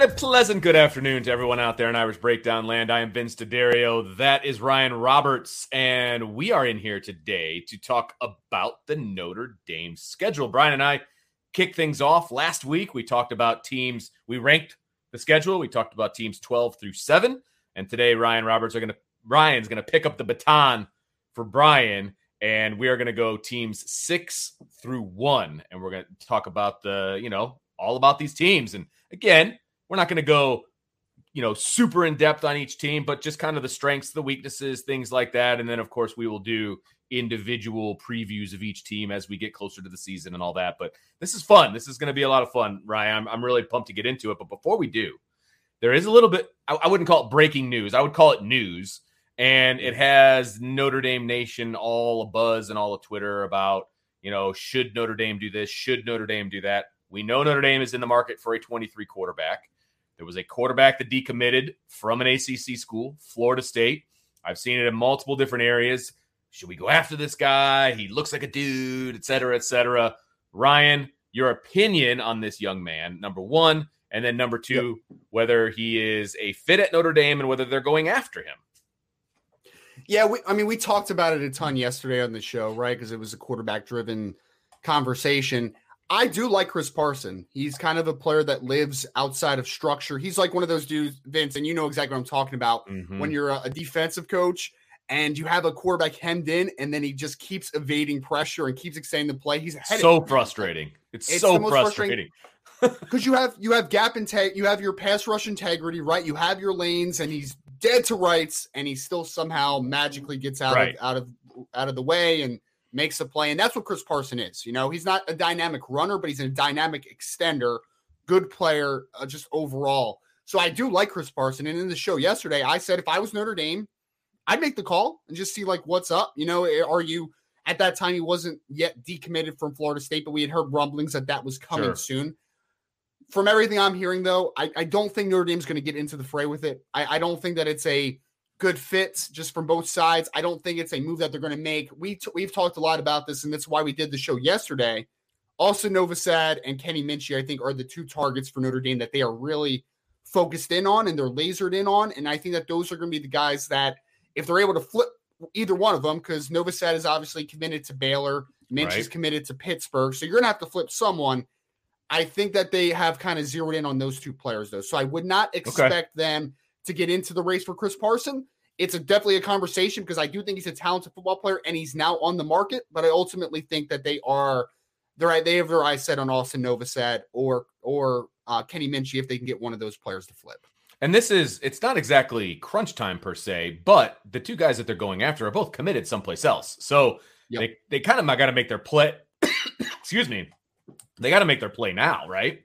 And a pleasant good afternoon to everyone out there in Irish Breakdown Land. I am Vince D'Addario. That is Ryan Roberts. And we are in here today to talk about the Notre Dame schedule. Brian and I kicked things off last week. We talked about teams, we ranked the schedule. We talked about teams 12 through 7. And today, Ryan Roberts are going to, Ryan's going to pick up the baton for Brian. And we are going to go teams six through one. And we're going to talk about the, you know, all about these teams. And again, we're not going to go, you know, super in depth on each team, but just kind of the strengths, the weaknesses, things like that. And then, of course, we will do individual previews of each team as we get closer to the season and all that. But this is fun. This is going to be a lot of fun, Ryan. I'm, I'm really pumped to get into it. But before we do, there is a little bit, I, I wouldn't call it breaking news, I would call it news. And it has Notre Dame Nation all a buzz and all of Twitter about, you know, should Notre Dame do this? Should Notre Dame do that? We know Notre Dame is in the market for a 23 quarterback. There was a quarterback that decommitted from an ACC school, Florida State. I've seen it in multiple different areas. Should we go after this guy? He looks like a dude, et cetera, et cetera. Ryan, your opinion on this young man, number one. And then number two, yep. whether he is a fit at Notre Dame and whether they're going after him. Yeah, we, I mean, we talked about it a ton yesterday on the show, right? Because it was a quarterback driven conversation. I do like Chris Parson. He's kind of a player that lives outside of structure. He's like one of those dudes, Vince, and you know exactly what I'm talking about. Mm-hmm. When you're a, a, defensive coach and you have a quarterback hemmed in, and then he just keeps evading pressure and keeps extending the play. He's so frustrating. It's, it's so frustrating. Because you have you have gap integ, you have your pass rush integrity, right? You have your lanes, and he's dead to rights, and he still somehow magically gets out right. of out of out of the way and makes a play. And that's what Chris Parson is. You know, he's not a dynamic runner, but he's a dynamic extender, good player, uh, just overall. So I do like Chris Parson. And in the show yesterday, I said if I was Notre Dame, I'd make the call and just see like what's up. You know, eh, are you at that time he wasn't yet decommitted from Florida State, but we had heard rumblings that that was coming sure. soon. From everything I'm hearing, though, I, I don't think Notre Dame's going to get into the fray with it. I, I don't think that it's a good fits just from both sides. I don't think it's a move that they're going to make. We t- we've talked a lot about this, and that's why we did the show yesterday. Also, Novosad and Kenny Minchey, I think, are the two targets for Notre Dame that they are really focused in on and they're lasered in on. And I think that those are going to be the guys that, if they're able to flip either one of them, because Novosad is obviously committed to Baylor, Minch right. is committed to Pittsburgh, so you're going to have to flip someone. I think that they have kind of zeroed in on those two players, though. So I would not expect okay. them to get into the race for Chris Parson. It's a, definitely a conversation because I do think he's a talented football player and he's now on the market. But I ultimately think that they are they're they have their eyes set on Austin Novosad or or uh, Kenny Minchey if they can get one of those players to flip. And this is it's not exactly crunch time per se, but the two guys that they're going after are both committed someplace else. So yep. they they kind of got to make their play. excuse me. They got to make their play now, right?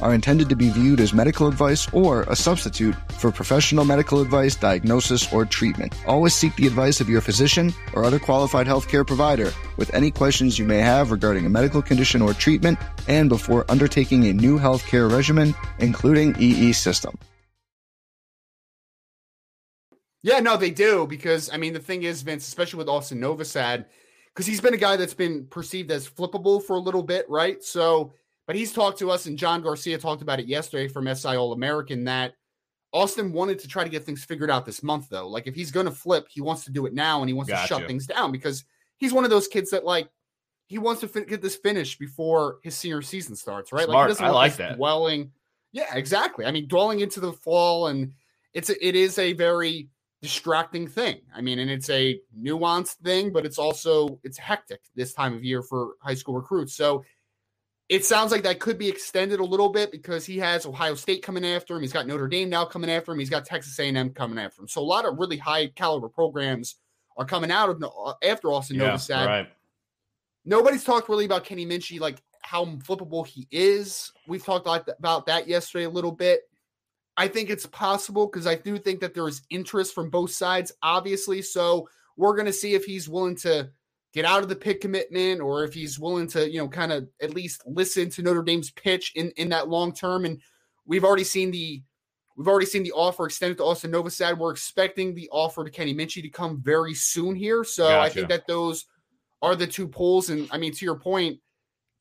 are intended to be viewed as medical advice or a substitute for professional medical advice, diagnosis, or treatment. Always seek the advice of your physician or other qualified healthcare provider with any questions you may have regarding a medical condition or treatment and before undertaking a new healthcare regimen, including EE system. Yeah, no, they do because I mean the thing is, Vince, especially with Austin Novosad, because he's been a guy that's been perceived as flippable for a little bit, right? So, but he's talked to us, and John Garcia talked about it yesterday from SI All American that Austin wanted to try to get things figured out this month, though. Like if he's going to flip, he wants to do it now, and he wants gotcha. to shut things down because he's one of those kids that like he wants to fin- get this finished before his senior season starts, right? Smart. Like he doesn't I like that dwelling. Yeah, exactly. I mean, dwelling into the fall, and it's a, it is a very distracting thing. I mean, and it's a nuanced thing, but it's also it's hectic this time of year for high school recruits. So it sounds like that could be extended a little bit because he has Ohio State coming after him. He's got Notre Dame now coming after him. He's got Texas A&M coming after him. So a lot of really high caliber programs are coming out of after Austin yeah, Novosad. Right. Nobody's talked really about Kenny Minchey, like how flippable he is. We've talked about that yesterday a little bit. I think it's possible because I do think that there is interest from both sides, obviously. So we're going to see if he's willing to get out of the Pitt commitment or if he's willing to, you know, kind of at least listen to Notre Dame's pitch in in that long term. And we've already seen the we've already seen the offer extended to Austin Nova Novosad. We're expecting the offer to Kenny Minchey to come very soon here. So gotcha. I think that those are the two polls. And I mean, to your point,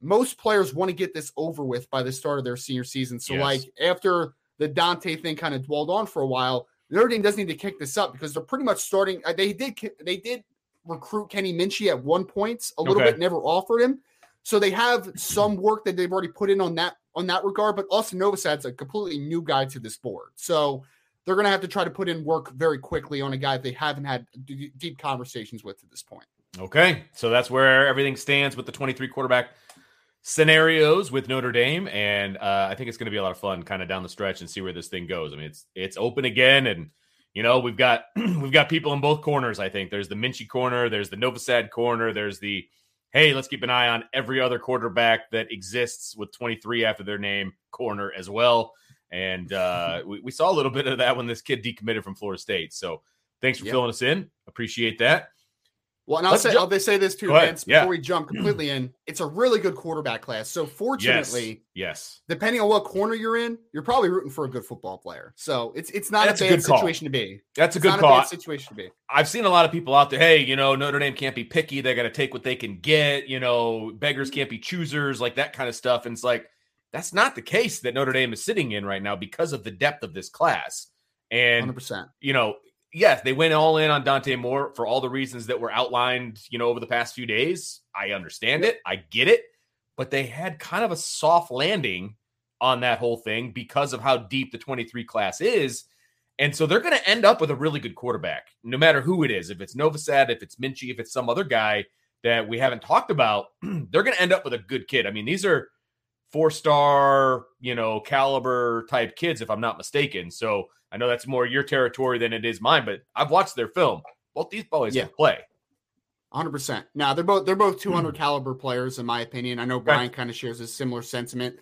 most players want to get this over with by the start of their senior season. So yes. like after the Dante thing kind of dwelled on for a while. Notre Dame doesn't need to kick this up because they're pretty much starting. Uh, they did they did recruit Kenny Minchey at one point, a little okay. bit, never offered him. So they have some work that they've already put in on that on that regard. But Austin Novosad's a completely new guy to this board, so they're going to have to try to put in work very quickly on a guy they haven't had d- deep conversations with to this point. Okay, so that's where everything stands with the 23 quarterback scenarios with Notre Dame, and uh, I think it's going to be a lot of fun, kind of down the stretch, and see where this thing goes. I mean, it's it's open again, and you know we've got we've got people in both corners. I think there's the Minchey corner, there's the Novosad corner, there's the hey, let's keep an eye on every other quarterback that exists with 23 after their name corner as well. And uh, we, we saw a little bit of that when this kid decommitted from Florida State. So thanks for yep. filling us in. Appreciate that. Well, and I'll say, I'll say this too, Vince, before we jump mm. completely in. It's a really good quarterback class. So, fortunately, yes. yes. depending on what corner you're in, you're probably rooting for a good football player. So, it's it's not That's a bad a situation to be. That's a good call. A situation to be. I've seen a lot of people out there. Hey, you know, Notre Dame can't be picky. They got to take what they can get. You know, beggars can't be choosers, like that kind of stuff. And it's like that's not the case that Notre Dame is sitting in right now because of the depth of this class. And 100%. you know, yes, they went all in on Dante Moore for all the reasons that were outlined, you know, over the past few days. I understand it. I get it. but they had kind of a soft landing on that whole thing because of how deep the 23 class is. And so they're going to end up with a really good quarterback, no matter who it is. If it's Novosad, if it's Minchey, if it's some other guy that we haven't talked about, they're going to end up with a good kid. I mean, these are four star, you know, caliber type kids, if I'm not mistaken. So I know that's more your territory than it is mine, but I've watched their film. Both these boys yeah. can play. 100%. Now, they're both they're both 200 mm. caliber players in my opinion. I know Brian right. kind of shares a similar sentiment.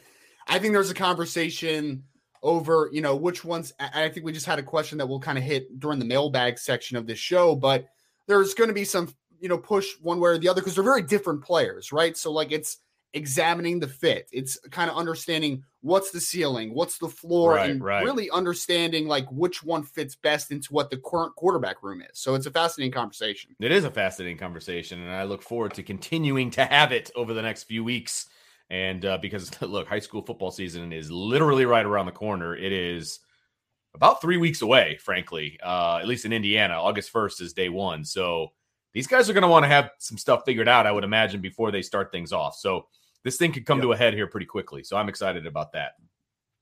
I think there's a conversation over, you know, which ones I think we just had a question that we'll kind of hit during the mailbag section of this show, but there's going to be some, you know, push one way or the other because they're very different players, right? So like it's examining the fit. It's kind of understanding what's the ceiling, what's the floor, right, and right. really understanding like which one fits best into what the current quarterback room is. So it's a fascinating conversation. It is a fascinating conversation, and I look forward to continuing to have it over the next few weeks. And uh, because look, high school football season is literally right around the corner. It is about three weeks away, frankly. Uh, at least in Indiana, August first is day one. So these guys are going to want to have some stuff figured out, I would imagine, before they start things off. So this thing could come yep. to a head here pretty quickly. So I'm excited about that.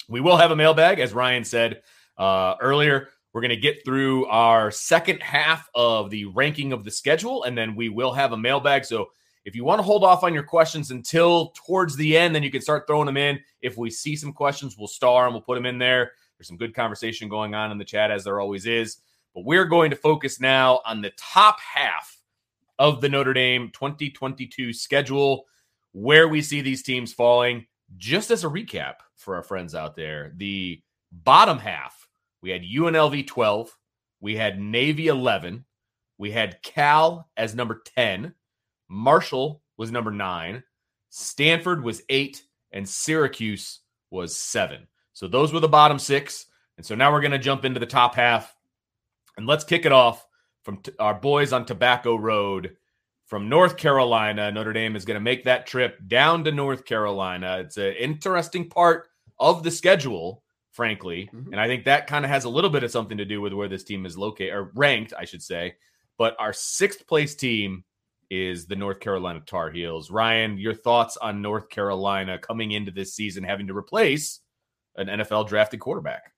We will have a mailbag, as Ryan said uh, earlier. We're going to get through our second half of the ranking of the schedule, and then we will have a mailbag. So if you want to hold off on your questions until towards the end, then you can start throwing them in. If we see some questions, we'll star and we'll put them in there. There's some good conversation going on in the chat, as there always is. But we're going to focus now on the top half of the Notre Dame 2022 schedule where we see these teams falling. Just as a recap for our friends out there, the bottom half, we had UNLV 12, we had Navy 11, we had Cal as number 10, Marshall was number nine, Stanford was eight, and Syracuse was seven. So those were the bottom six. And so now we're going to jump into the top half. And let's kick it off from t- our boys on Tobacco Road from North Carolina. Notre Dame is going to make that trip down to North Carolina. It's an interesting part of the schedule, frankly. Mm-hmm. And I think that kind of has a little bit of something to do with where this team is located or ranked, I should say. But our sixth place team is the North Carolina Tar Heels. Ryan, your thoughts on North Carolina coming into this season having to replace an NFL drafted quarterback?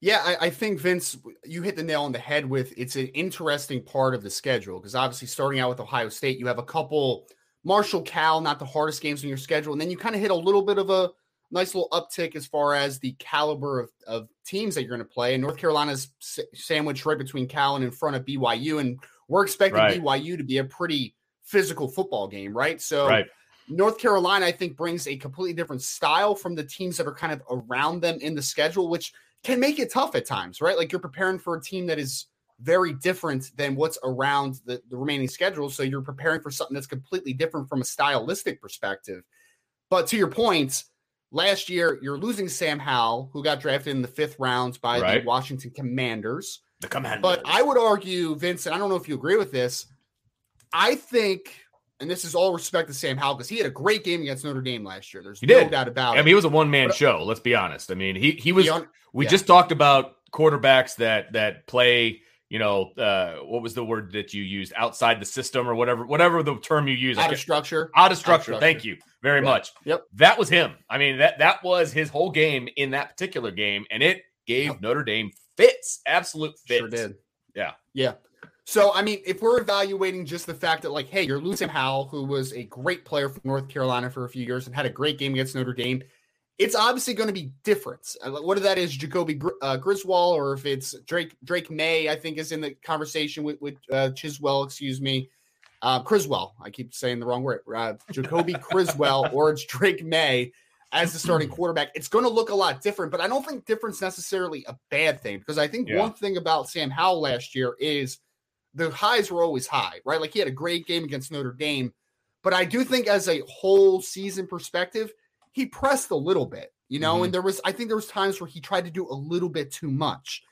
Yeah, I, I, think Vince, you hit the nail on the head with it's an interesting part of the schedule because obviously starting out with Ohio State, you have a couple Marshall, Cal, not the hardest games on your schedule, and then you kind of hit a little bit of a nice little uptick as far as the caliber of, of teams that you're going to play. And North Carolina's sandwiched right between Cal and in front of BYU, and we're expecting right. BYU to be a pretty physical football game, right? So. Right. North Carolina, I think, brings a completely different style from the teams that are kind of around them in the schedule, which can make it tough at times, right? Like you're preparing for a team that is very different than what's around the, the remaining schedule. So you're preparing for something that's completely different from a stylistic perspective. But to your point, last year you're losing Sam Howell, who got drafted in the fifth round by right. the Washington Commanders. The Commanders. But I would argue, Vincent, I don't know if you agree with this. I think and this is all respect to Sam Howell because he had a great game against Notre Dame last year. There's he no did. doubt about it. I mean, he was a one man show. Let's be honest. I mean, he he was. we yeah. just talked about quarterbacks that that play. You know, uh, what was the word that you used? Outside the system or whatever, whatever the term you use. Out of structure. Out of structure. Out of structure. Thank you very yeah. much. Yep. That was him. I mean, that that was his whole game in that particular game, and it gave yep. Notre Dame fits, absolute fits. Sure did. Yeah. Yeah. So, I mean, if we're evaluating just the fact that, like, hey, you're losing Howell, who was a great player for North Carolina for a few years and had a great game against Notre Dame, it's obviously going to be different. Uh, whether that is Jacoby uh, Griswold or if it's Drake Drake Maye, I think is in the conversation with, with uh, Chiswell, excuse me, uh, Criswell. I keep saying the wrong word. Uh, Jacoby Criswell or it's Drake Maye as the starting quarterback. It's going to look a lot different, but I don't think difference necessarily a bad thing because I think yeah. one thing about Sam Howell last year is – the highs were always high, right? Like he had a great game against Notre Dame, but I do think as a whole season perspective, he pressed a little bit, you know, mm-hmm. and there was I think there was times where he tried to do a little bit too much.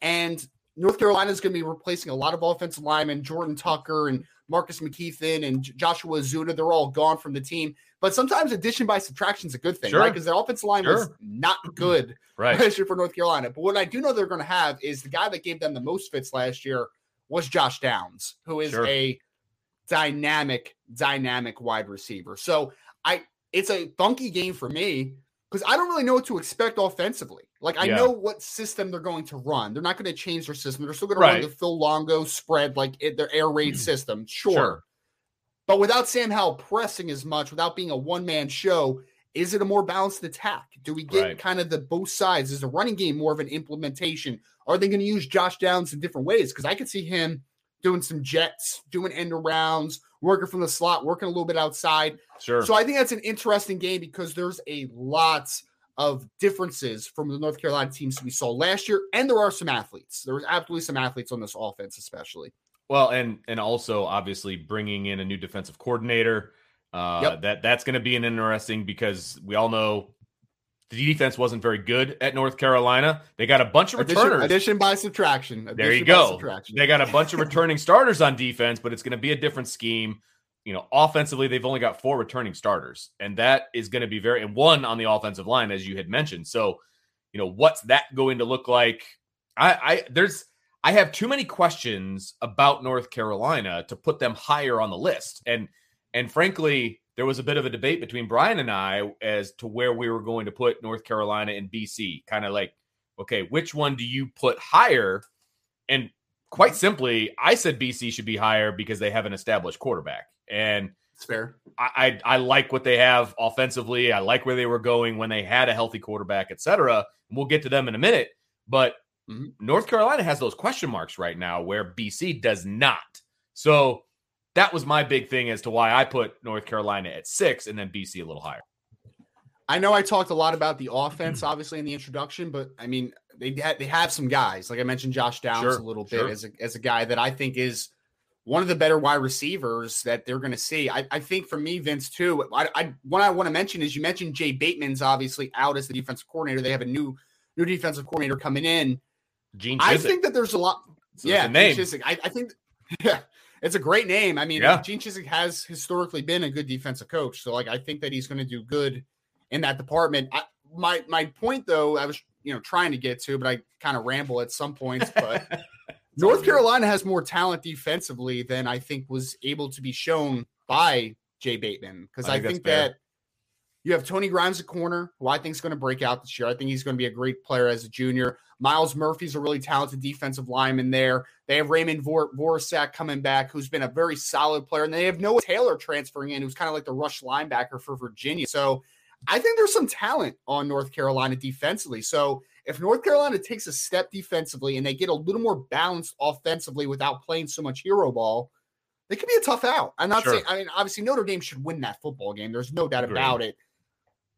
And North Carolina is going to be replacing a lot of offensive linemen, Jordan Tucker and Marcus McKeithen and Joshua Ezeudu. They're all gone from the team. But sometimes addition by subtraction is a good thing, sure. right? Because their offensive line sure. was not good, right? Especially for North Carolina. But what I do know they're going to have is the guy that gave them the most fits last year was Josh Downs, who is sure. a dynamic, dynamic wide receiver. So I it's a funky game for me because I don't really know what to expect offensively. Like I Yeah. know what system they're going to run. They're not going to change their system. They're still going Right. to run the Phil Longo spread like it, their air raid system. Sure. Sure. But without Sam Howell pressing as much, without being a one man show, is it a more balanced attack? Do we get Right. kind of the both sides? Is the running game more of an implementation? Are they going to use Josh Downs in different ways? Because I could see him doing some jets, doing end arounds, working from the slot, working a little bit outside. Sure. So I think that's an interesting game because there's a lot of differences from the North Carolina teams we saw last year, and there are some athletes. There was absolutely some athletes on this offense, especially. Well, and and also obviously bringing in a new defensive coordinator. Uh, Yep. That that's going to be an interesting because we all know the defense wasn't very good at North Carolina. They got a bunch of Addition, returners. addition by subtraction. there you go. They got a bunch of returning starters on defense, but it's going to be a different scheme. You know, offensively, they've only got four returning starters, and that is going to be very and one on the offensive line, as you had mentioned. So, you know, what's that going to look like? I, I there's I have too many questions about North Carolina to put them higher on the list, and and frankly, there was a bit of a debate between Brian and I as to where we were going to put North Carolina and BC. Kind of like, okay, which one do you put higher? And quite simply, I said BC should be higher because they have an established quarterback. And It's fair. I, I I like what they have offensively. I like where they were going when they had a healthy quarterback, et cetera. We'll get to them in a minute. But Mhm. North Carolina has those question marks right now where BC does not. So that was my big thing as to why I put North Carolina at six and then BC a little higher. I know I talked a lot about the offense, mm-hmm. obviously, in the introduction, but I mean, they ha- they have some guys. Like I mentioned, Josh Downs Sure, a little bit sure. as a, as a guy that I think is one of the better wide receivers that they're going to see. I, I think for me, Vince, too. I, I what I want to mention is you mentioned Jay Bateman's obviously out as the defensive coordinator. They have a new new defensive coordinator coming in. Gene Chizik. I think that there's a lot. So yeah, name. Chizik. I, I think. Yeah, it's a great name. I mean, Yeah. Gene Chizik has historically been a good defensive coach, so like I think that he's going to do good in that department. I, my my point though, I was you know trying to get to, but I kind of ramble at some points. But North Carolina has more talent defensively than I think was able to be shown by Jay Bateman because I I think that you have Tony Grimes at corner, who I think is going to break out this year. I think he's going to be a great player as a junior. Myles Murphy's a really talented defensive lineman there. They have Raymond Vor- Vohasek coming back, who's been a very solid player, and they have Noah Taylor transferring in, who's kind of like the rush linebacker for Virginia. So I think there's some talent on North Carolina defensively. So if North Carolina takes a step defensively and they get a little more balanced offensively without playing so much hero ball, they could be a tough out. I'm not Sure. saying, I mean, obviously Notre Dame should win that football game. There's no doubt Agreed. about it.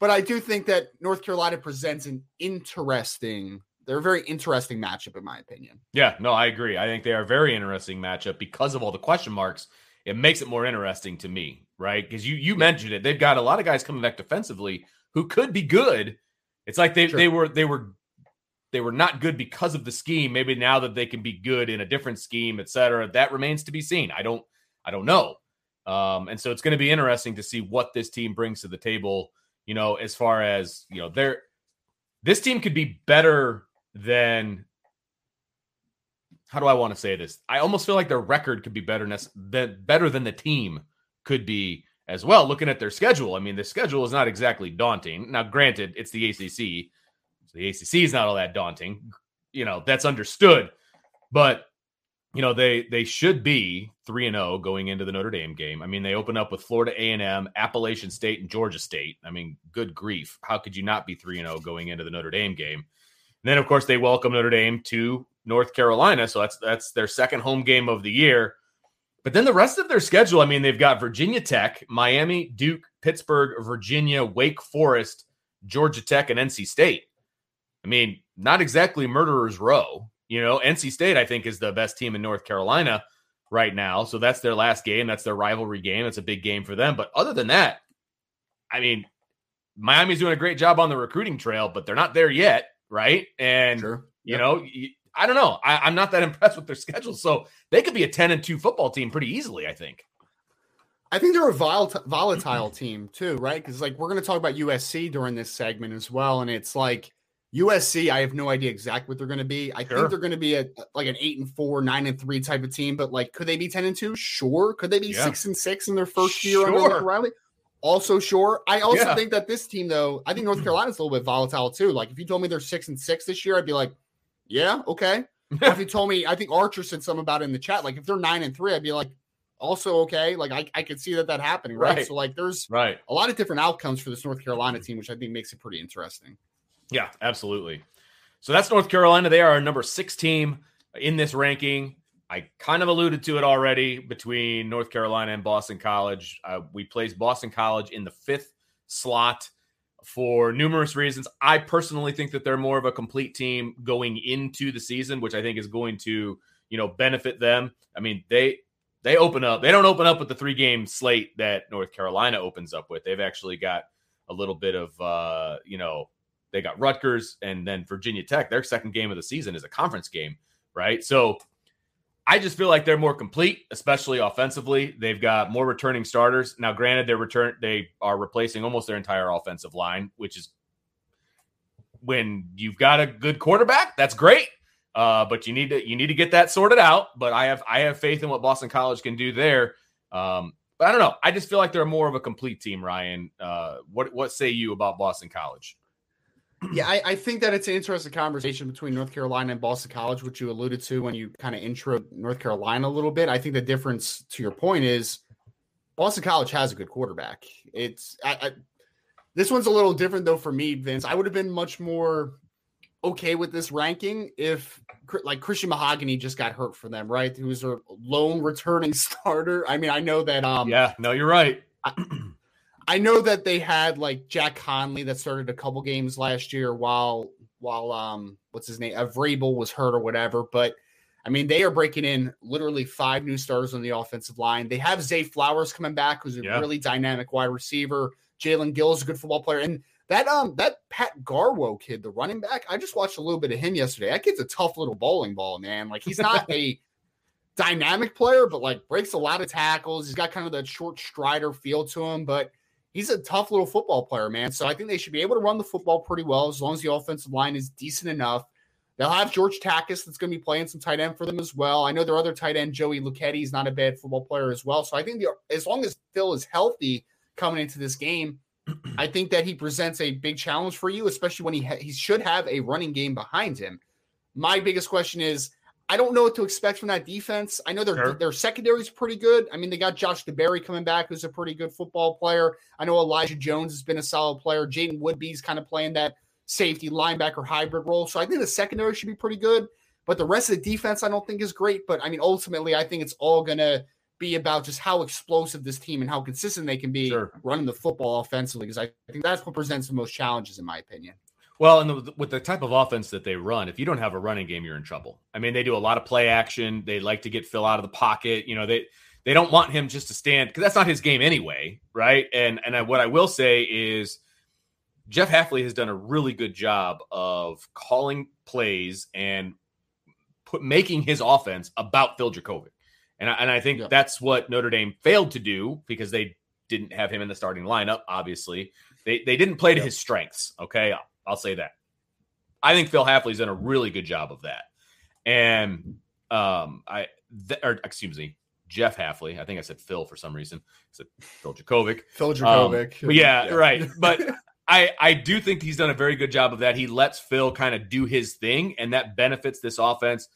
But I do think that North Carolina presents an interesting, they're a very interesting matchup, in my opinion. Yeah, no, I agree. I think they are a very interesting matchup because of all the question marks. It makes it more interesting to me, right? Because you you mentioned it. They've got a lot of guys coming back defensively who could be good. It's like they Sure. they were they were they were not good because of the scheme. Maybe now that they can be good in a different scheme, et cetera, that remains to be seen. I don't I don't know. Um, and so it's going to be interesting to see what this team brings to the table. You know, as far as you know, they're this team could be better than how do I want to say this? I almost feel like their record could be better than better than the team could be as well. Looking at their schedule, I mean, the schedule is not exactly daunting. Now, granted, it's the ACC, so the ACC is not all that daunting. You know, that's understood, but you know they they should be three and zero going into the Notre Dame game. I mean, they open up with Florida A and M, Appalachian State, and Georgia State. I mean, good grief, how could you not be three and zero going into the Notre Dame game? And then, of course, they welcome Notre Dame to North Carolina, so that's that's their second home game of the year. But then the rest of their schedule, I mean, they've got Virginia Tech, Miami, Duke, Pittsburgh, Virginia, Wake Forest, Georgia Tech, and NC State. I mean, not exactly murderer's row. You know, NC State, I think, is the best team in North Carolina right now. So that's their last game. That's their rivalry game. It's a big game for them. But other than that, I mean, Miami's doing a great job on the recruiting trail, but they're not there yet, right? And Sure. you know, I don't know. I, I'm not that impressed with their schedule. So they could be a 10 and 2 football team pretty easily, I think. I think they're a volatile, volatile team too, right? Because like we're going to talk about USC during this segment as well, and it's like USC. I have no idea exactly what they're going to be. I Sure. think they're going to be a like an eight and four, nine and three type of team. But like, could they be ten and two? Sure. Could they be Yeah. six and six in their first year under Sure. Lincoln Riley? Also, sure. I also yeah. think that this team, though, I think North Carolina's a little bit volatile too. Like, if you told me they're six and six this year, I'd be like, yeah, okay. if you told me, I think Archer said something about it in the chat. Like, if they're nine and three, I'd be like, also okay. Like, I, I could see that that happening, right? right? So, like, there's right a lot of different outcomes for this North Carolina team, which I think makes it pretty interesting. Yeah, absolutely. So that's North Carolina. They are our number six team in this ranking. I kind of alluded to it already between North Carolina and Boston College. Uh, we placed Boston College in the fifth slot for numerous reasons. I personally think that they're more of a complete team going into the season, which I think is going to, you know, benefit them. I mean, they they open up. They don't open up with the three game slate that North Carolina opens up with. They've actually got a little bit of, uh, you know, they got Rutgers and then Virginia Tech. Their second game of the season is a conference game, right? So I just feel like they're more complete, especially offensively. They've got more returning starters. Now, granted, they're return they are replacing almost their entire offensive line, which is when you've got a good quarterback, that's great. Uh, but you need to you need to get that sorted out. But I have I have faith in what Boston College can do there. Um, but I don't know. I just feel like they're more of a complete team. Ryan, uh, what what say you about Boston College? Yeah, I, I, think that it's an interesting conversation between North Carolina and Boston College, which you alluded to when you kind of intro North Carolina a little bit. I think the difference to your point is Boston College has a good quarterback. It's I, I, this one's a little different though for me, Vince. I would have been much more okay with this ranking if like Christian Mahogany just got hurt for them, right? Who's their lone returning starter. I mean, I know that um Yeah, no, you're right. I, I know that they had like Jack Conley that started a couple games last year while while um what's his name Vrabel was hurt or whatever, but I mean they are breaking in literally five new stars on the offensive line. They have Zay Flowers coming back, who's a yeah. really dynamic wide receiver. Jaelen Gill is a good football player, and that um that Pat Garwo kid, the running back, I just watched a little bit of him yesterday. That kid's a tough little bowling ball, man. Like he's not a dynamic player, but like breaks a lot of tackles. He's got kind of that short strider feel to him, but he's a tough little football player, man. So I think they should be able to run the football pretty well as long as the offensive line is decent enough. They'll have George Takacs that's going to be playing some tight end for them as well. I know their other tight end, Joey Luchetti, is not a bad football player as well. So I think the, as long as Phil is healthy coming into this game, I think that he presents a big challenge for you, especially when he ha- he should have a running game behind him. My biggest question is I don't know what to expect from that defense. I know their sure. their secondary is pretty good. I mean, they got Josh DeBerry coming back, who's a pretty good football player. I know Elijah Jones has been a solid player. Jaiden Woodbey's kind of playing that safety linebacker hybrid role. So I think the secondary should be pretty good. But the rest of the defense, I don't think is great. But I mean, ultimately, I think it's all gonna be about just how explosive this team and how consistent they can be sure. running the football offensively. Because I think that's what presents the most challenges, in my opinion. Well, and the, with the type of offense that they run, if you don't have a running game, you're in trouble. I mean, they do a lot of play action. They like to get Phil out of the pocket. You know, they they don't want him just to stand because that's not his game anyway, right? And and I, what I will say is Jeff Hafley has done a really good job of calling plays and put making his offense about Phil Jurkovec. And I, and I think yeah. that's what Notre Dame failed to do because they didn't have him in the starting lineup. Obviously, they they didn't play to yeah. his strengths. Okay, I'll say that. I think Phil Hafley's done a really good job of that. And um, I, th- or excuse me, Jeff Hafley. I think I said Phil for some reason. I said Phil Jurkovec. Phil Jurkovec. Um, yeah, yeah, right. But I, I do think he's done a very good job of that. He lets Phil kind of do his thing, and that benefits this offense.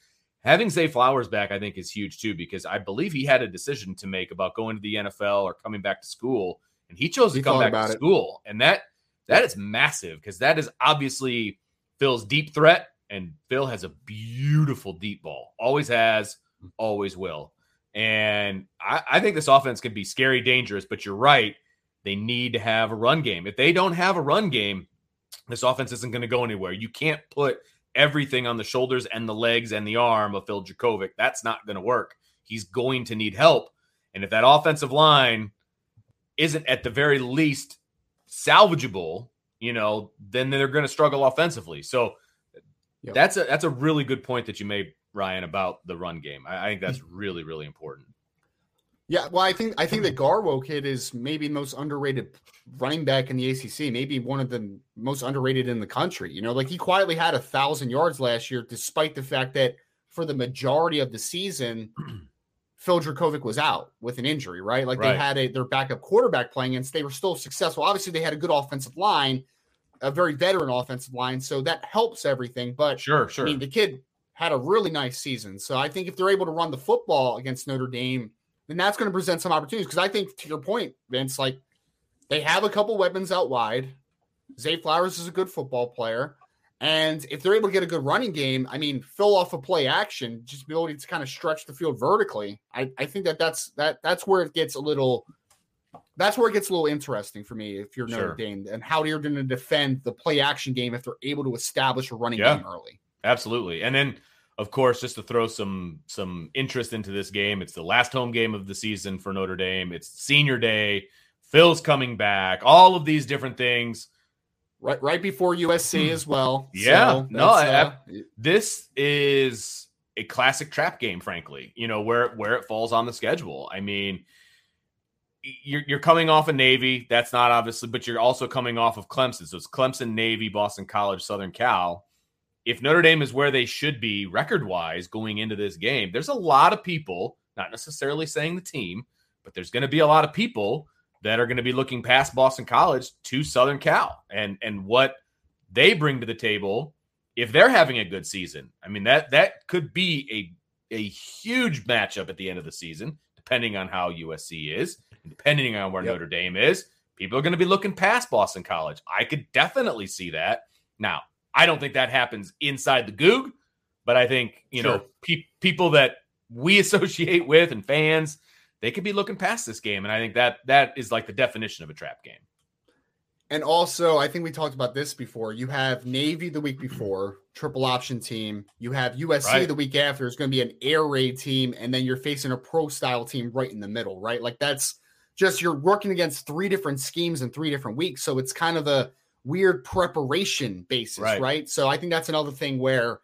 Having Zay Flowers back, I think, is huge too, because I believe he had a decision to make about going to the NFL or coming back to school, and he chose to he come back to it. school, and that that is massive because that is obviously Phil's deep threat, and Phil has a beautiful deep ball. Always has, always will. And I, I think this offense can be scary, dangerous, but you're right. They need to have a run game. If they don't have a run game, this offense isn't going to go anywhere. You can't put everything on the shoulders and the legs and the arm of Phil Jurkovec. That's not going to work. He's going to need help. And if that offensive line isn't at the very least salvageable, you know, then they're going to struggle offensively. So yep. that's a that's a really good point that you made, Ryan, about the run game. I, I think that's mm-hmm. really really important. Yeah, well, I think I think that Garwo kid is maybe the most underrated running back in the ACC. Maybe one of the most underrated in the country. You know, like he quietly had a thousand yards last year, despite the fact that for the majority of the season, Phil Jurkovec was out with an injury, right? Like Right. they had a their backup quarterback playing, and they were still successful. Obviously, they had a good offensive line, a very veteran offensive line, so that helps everything. But Sure, sure. I mean, the kid had a really nice season. So I think if they're able to run the football against Notre Dame, then that's going to present some opportunities. Because I think, to your point, Vince, like they have a couple weapons out wide. Zay Flowers is a good football player. And if they're able to get a good running game, I mean, Phil off a play action, just ability to kind of stretch the field vertically. I, I think that that's that that's where it gets a little that's where it gets a little interesting for me if you're Notre Sure. Dame and how you're going to defend the play action game if they're able to establish a running Yeah. game early. Absolutely. And then of course, just to throw some some interest into this game, it's the last home game of the season for Notre Dame. It's senior day. Phil's coming back. All of these different things. Right right before USC as well. Hmm. Yeah, So no, uh, This is a classic trap game, frankly. You know where where it falls on the schedule. I mean, you're you're coming off of Navy. That's not obviously, but you're also coming off of Clemson. So it's Clemson, Navy, Boston College, Southern Cal. If Notre Dame is where they should be record wise going into this game, there's a lot of people, not necessarily saying the team, but there's going to be a lot of people that are going to be looking past Boston College to Southern Cal and and what they bring to the table if they're having a good season. I mean that that could be a a huge matchup at the end of the season, depending on how USC is, depending on where Yep. Notre Dame is. People are going to be looking past Boston College. I could definitely see that. Now, I don't think that happens inside the Gug, but I think you know pe- people that we associate with and fans, they could be looking past this game, and I think that that is like the definition of a trap game. And also, I think we talked about this before. You have Navy the week before, triple option team. You have USC Right. the week after. It's going to be an air raid team, and then you're facing a pro style team right in the middle, right? Like that's just you're working against three different schemes in three different weeks. So it's kind of a weird preparation basis, Right. right? So I think that's another thing where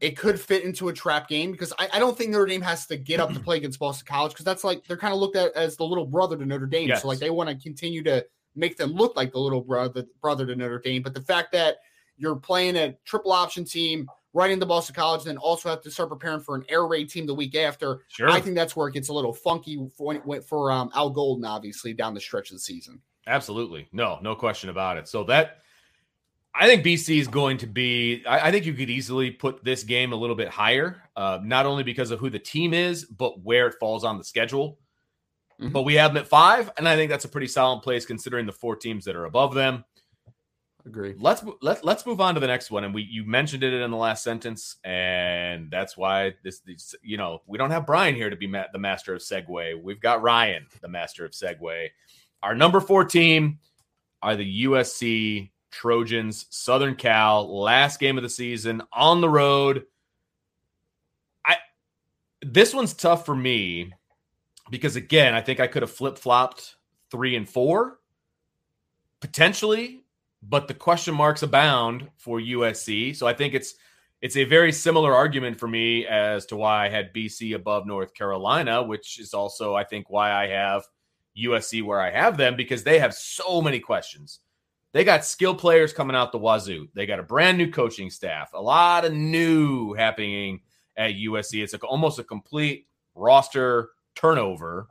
it could fit into a trap game because I, I don't think Notre Dame has to get up to play against Boston College because that's like they're kind of looked at as the little brother to Notre Dame. Yes. So like they want to continue to make them look like the little brother brother to Notre Dame. But the fact that you're playing a triple option team right into Boston College, then also have to start preparing for an air raid team the week after. Sure. I think that's where it gets a little funky for when- for um, Al Golden, obviously down the stretch of the season. Absolutely. No, no question about it. So that I think BC is going to be I, I think you could easily put this game a little bit higher, uh, not only because of who the team is, but where it falls on the schedule. Mhm. But we have them at five, and I think that's a pretty solid place considering the four teams that are above them. Agree. Let's let, let's move on to the next one. And we you mentioned it in the last sentence, and that's why this, this you know we don't have Brian here to be ma- the master of segue. We've got Ryan, the master of segue. Our number four team are the USC Trojans, Southern Cal, last game of the season on the road. I this one's tough for me because again, I think I could have flip flopped three and four potentially, but the question marks abound for USC. So I think it's it's a very similar argument for me as to why I had BC above North Carolina, which is also I think why I have USC where I have them because they have so many questions. They got skill players coming out the wazoo. They got a brand new coaching staff, a lot of new happening at USC. It's like almost a complete roster turnover.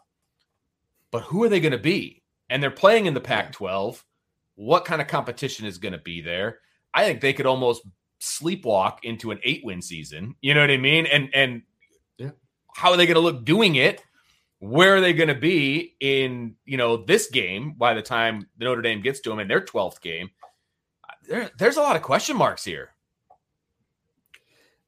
But who are they going to be? And they're playing in the Pac 12. What kind of competition is going to be there? I think they could almost sleepwalk into an eight win season. You know what I mean? And, and, Yeah. how are they going to look doing it? Where are they going to be in you know this game by the time the Notre Dame gets to them in their twelfth game? There, there's a lot of question marks here.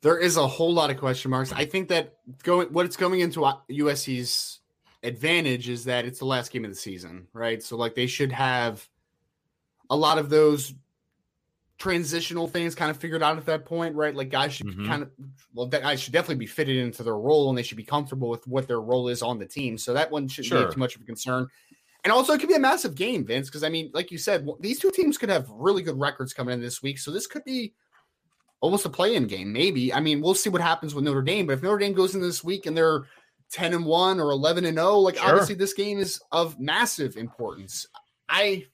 There is a whole lot of question marks. I think that going what it's going into uh, USC's advantage is that it's the last game of the season, right? So like they should have a lot of those transitional things kind of figured out at that point, right? Like guys should Mhm. kind of well, that guys should definitely be fitted into their role and they should be comfortable with what their role is on the team. So that one shouldn't Sure. be too much of a concern. And also, it could be a massive game, Vince, because I mean, like you said, these two teams could have really good records coming in this week. So this could be almost a play-in game, maybe. I mean, we'll see what happens with Notre Dame. But if Notre Dame goes into this week and they're ten and one or eleven and zero, like Sure. obviously this game is of massive importance. I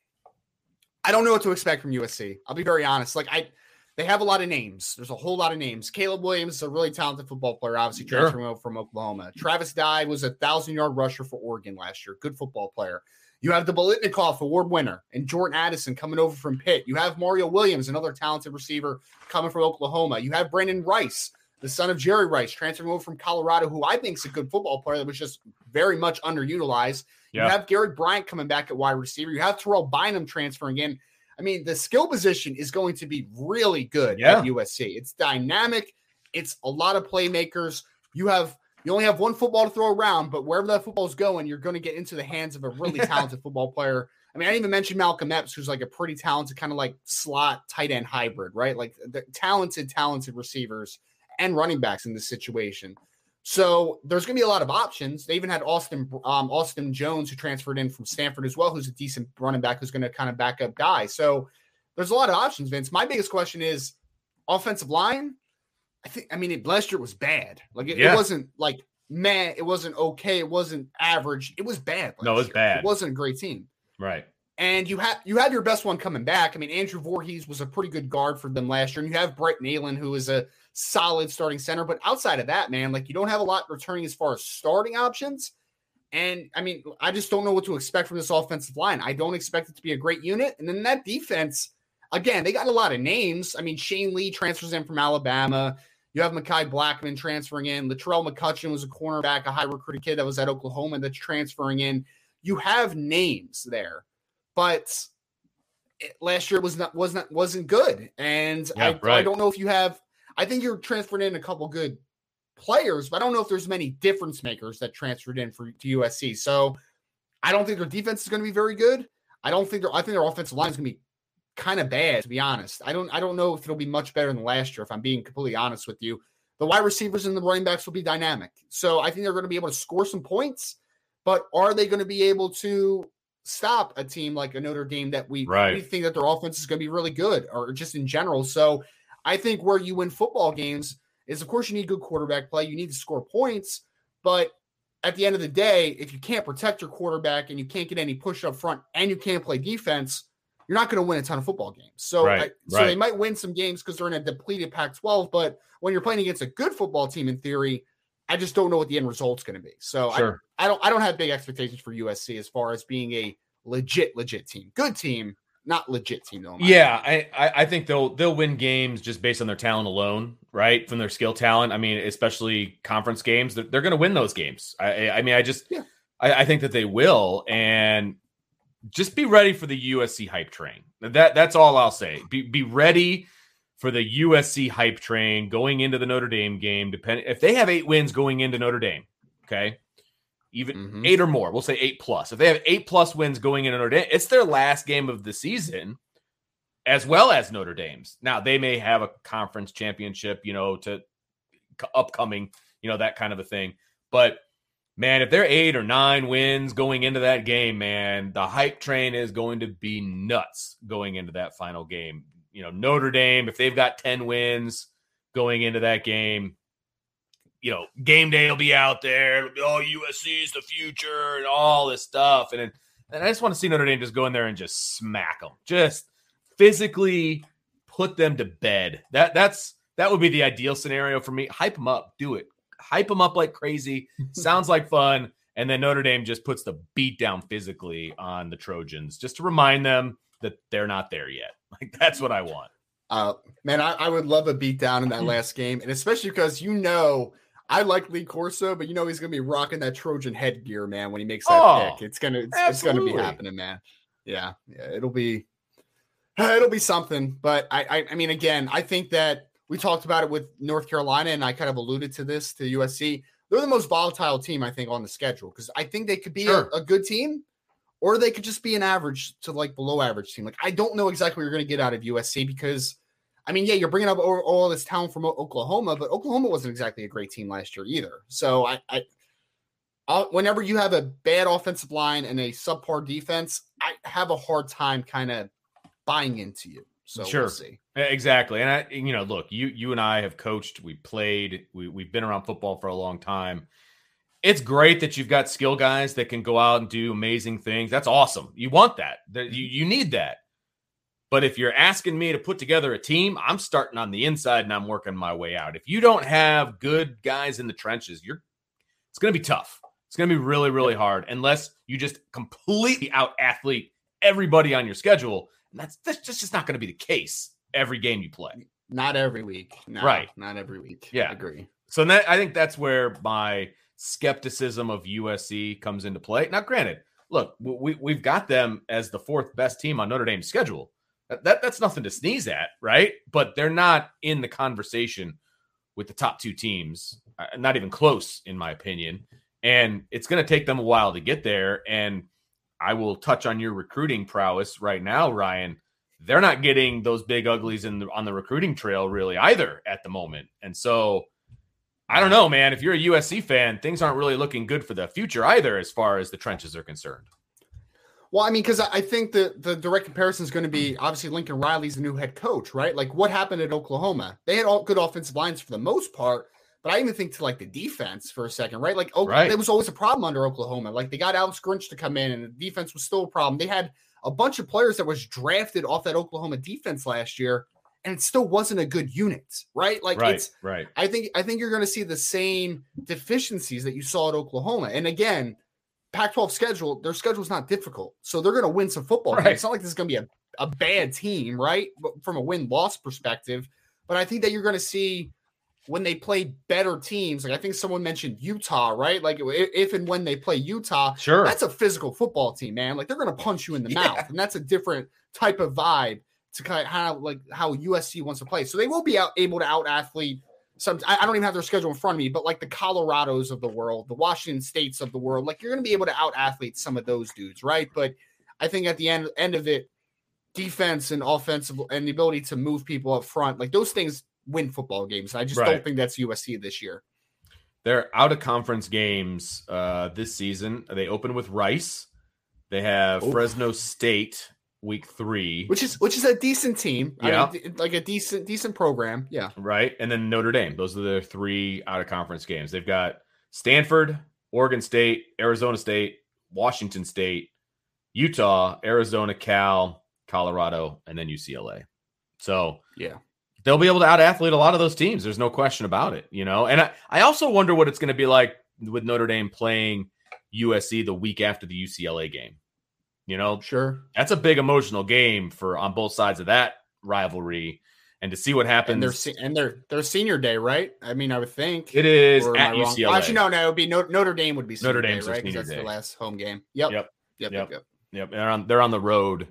I don't know what to expect from USC. I'll be very honest. Like I they have a lot of names. There's a whole lot of names. Caleb Williams is a really talented football player, obviously sure. transferring over from Oklahoma. Travis Dye was a thousand yard rusher for Oregon last year. Good football player. You have the Biletnikoff Award winner and Jordan Addison coming over from Pitt. You have Mario Williams, another talented receiver coming from Oklahoma. You have Brandon Rice, the son of Jerry Rice, transferring over from Colorado, who I think is a good football player that was just very much underutilized. Yeah. You have Garrett Bryant coming back at wide receiver. You have Terrell Bynum transferring in. I mean, the skill position is going to be really good yeah. at USC. It's dynamic. It's a lot of playmakers. You have you only have one football to throw around, but wherever that football is going, you're going to get into the hands of a really talented football player. I mean, I didn't even mention Malcolm Epps, who's like a pretty talented kind of like slot tight end hybrid, right? Like the talented, talented receivers and running backs in this situation. So there's going to be a lot of options. They even had Austin um, Austin Jones, who transferred in from Stanford as well, who's a decent running back who's going to kind of back up guys. So there's a lot of options, Vince. My biggest question is offensive line. I think I mean it last year was bad. Like it, yeah. it wasn't like man, it wasn't okay, it wasn't average, it was bad. No, it was year. bad. It wasn't a great team. Right. And you have you have your best one coming back. I mean, Andrew Voorhees was a pretty good guard for them last year, and you have Brett Neilon, who is a solid starting center. But outside of that, man, like you don't have a lot returning as far as starting options. And I mean, I just don't know what to expect from this offensive line. I don't expect it to be a great unit. And then that defense, again, they got a lot of names. I mean, Shane Lee transfers in from Alabama. You have Mekhi Blackman transferring in. Latrell McCutchin was a cornerback, a high recruited kid that was at Oklahoma that's transferring in. You have names there, but last year was not was not wasn't good. And yeah, I, right. I don't know if you have. I think you're transferring in a couple good players, but I don't know if there's many difference makers that transferred in for to USC. So I don't think their defense is going to be very good. I don't think their I think their offensive line is going to be kind of bad, to be honest. I don't I don't know if it'll be much better than last year, if I'm being completely honest with you. The wide receivers and the running backs will be dynamic. So I think they're going to be able to score some points, but are they going to be able to stop a team like a Notre Dame that we, right. we think that their offense is going to be really good or just in general? So I think where you win football games is, of course, you need good quarterback play. You need to score points, but at the end of the day, if you can't protect your quarterback and you can't get any push up front and you can't play defense, you're not going to win a ton of football games. So, right, I, so right. they might win some games because they're in a depleted Pac-12. But when you're playing against a good football team, in theory, I just don't know what the end result's going to be. So sure. I, I don't I don't have big expectations for USC as far as being a legit legit team, good team, not legit team though. Yeah, I I think they'll they'll win games just based on their talent alone, right? From their skill talent. I mean, especially conference games, they're, they're going to win those games. I I mean, I just yeah. I, I think that they will, and just be ready for the USC hype train. That that's all I'll say. Be be ready for the USC hype train going into the Notre Dame game. Depending if they have eight wins going into Notre Dame, okay, even mm-hmm. eight or more. We'll say eight plus. If they have eight plus wins going into Notre Dame, it's their last game of the season, as well as Notre Dame's. Now they may have a conference championship, you know, to upcoming, you know, that kind of a thing, but man, if they're eight or nine wins going into that game, man, the hype train is going to be nuts going into that final game. You know, Notre Dame, if they've got 10 wins going into that game, you know, game day will be out there. Be, oh, USC is the future and all this stuff. And, and I just want to see Notre Dame just go in there and just smack them, just physically put them to bed. That that's that would be the ideal scenario for me. Hype them up, do it hype them up like crazy. Sounds like fun. And then Notre Dame just puts the beat down physically on the Trojans just to remind them that they're not there yet. Like that's what I want. Uh, man, I, I would love a beat down in that last game, and especially because you know I like Lee Corso, but you know he's gonna be rocking that Trojan headgear, man. When he makes that oh, pick, it's gonna it's, it's, gonna be happening, man. Yeah, yeah, it'll be it'll be something. But I, I I mean, again, I think that we talked about it with North Carolina, and I kind of alluded to this to USC. They're the most volatile team, I think, on the schedule because I think they could be sure. a, a, good team, or they could just be an average to like below average team. Like I don't know exactly what you're going to get out of USC because, I mean, yeah, you're bringing up all, all this talent from Oklahoma, but Oklahoma wasn't exactly a great team last year either. So I, I I'll, whenever you have a bad offensive line and a subpar defense, I have a hard time kind of buying into you. So sure. we'll see. Exactly. And I, you know, look, you you and I have coached, we played, we, we've been around football for a long time. It's great that you've got skill guys that can go out and do amazing things. That's awesome. You want that. You, you need that. But if you're asking me to put together a team, I'm starting on the inside and I'm working my way out. If you don't have good guys in the trenches, you're it's going to be tough. It's going to be really, really hard unless you just completely out athlete everybody on your schedule. And that's that's just not going to be the case every game you play. Not every week. No, right. Not every week. Yeah. I agree. So that, I think that's where my skepticism of USC comes into play. Now, granted, look, we, we've got them as the fourth best team on Notre Dame's schedule. That, that, that's nothing to sneeze at, right? But they're not in the conversation with the top two teams, uh, not even close, in my opinion. And it's going to take them a while to get there. And I will touch on your recruiting prowess right now, Ryan. They're not getting those big uglies in the, on the recruiting trail really either at the moment. And so I don't know, man. If you're a USC fan, things aren't really looking good for the future either, as far as the trenches are concerned. Well, I mean, because I think the the direct comparison is going to be obviously Lincoln Riley's the new head coach, right? Like what happened at Oklahoma? They had all good offensive lines for the most part, but I even think to like the defense for a second, right? Like oh, right. there was always a problem under Oklahoma. Like they got Alex Grinch to come in, and the defense was still a problem. They had a bunch of players that was drafted off that Oklahoma defense last year and it still wasn't a good unit, right? Like right, it's right. I think I think you're going to see the same deficiencies that you saw at Oklahoma. And again, Pac-12 schedule, their schedule is not difficult, so they're going to win some football. Right. It's not like this is going to be a, a bad team, right? But from a win-loss perspective, but I think that you're going to see when they play better teams. Like I think someone mentioned Utah, right? Like if and when they play Utah, sure, that's a physical football team, man. Like they're going to punch you in the yeah. mouth, and that's a different type of vibe to kind of how like how USC wants to play. So they will be out, able to out athlete some. I, don't even have their schedule in front of me, but like the Colorados of the world, the Washington States of the world, like you're going to be able to out athlete some of those dudes, right? But I think at the end end of it, defense and offensive and the ability to move people up front, like those things win football games. I just right. don't think that's USC this year. They're out of conference games uh, this season. They open with Rice. They have. Fresno State week three, which is which is a decent team. Yeah, I mean, like a decent decent program. Yeah, right. And then Notre Dame. Those are the three out of conference games. They've got Stanford, Oregon State, Arizona State, Washington State, Utah, Arizona, Cal, Colorado, and then UCLA. So yeah. They'll be able to out athlete a lot of those teams. There's no question about it, you know. And I, I also wonder what it's going to be like with Notre Dame playing USC the week after the UCLA game you know, sure. That's a big emotional game for on both sides of that rivalry. And to see what happens, and their and their their senior day, right? I mean, I would think it is at UCLA. Actually, no, no, it would be Notre Dame would be Notre Dame, right? That's day. the last home game. Yep, yep, yep, yep. yep. yep. They're on they're on the road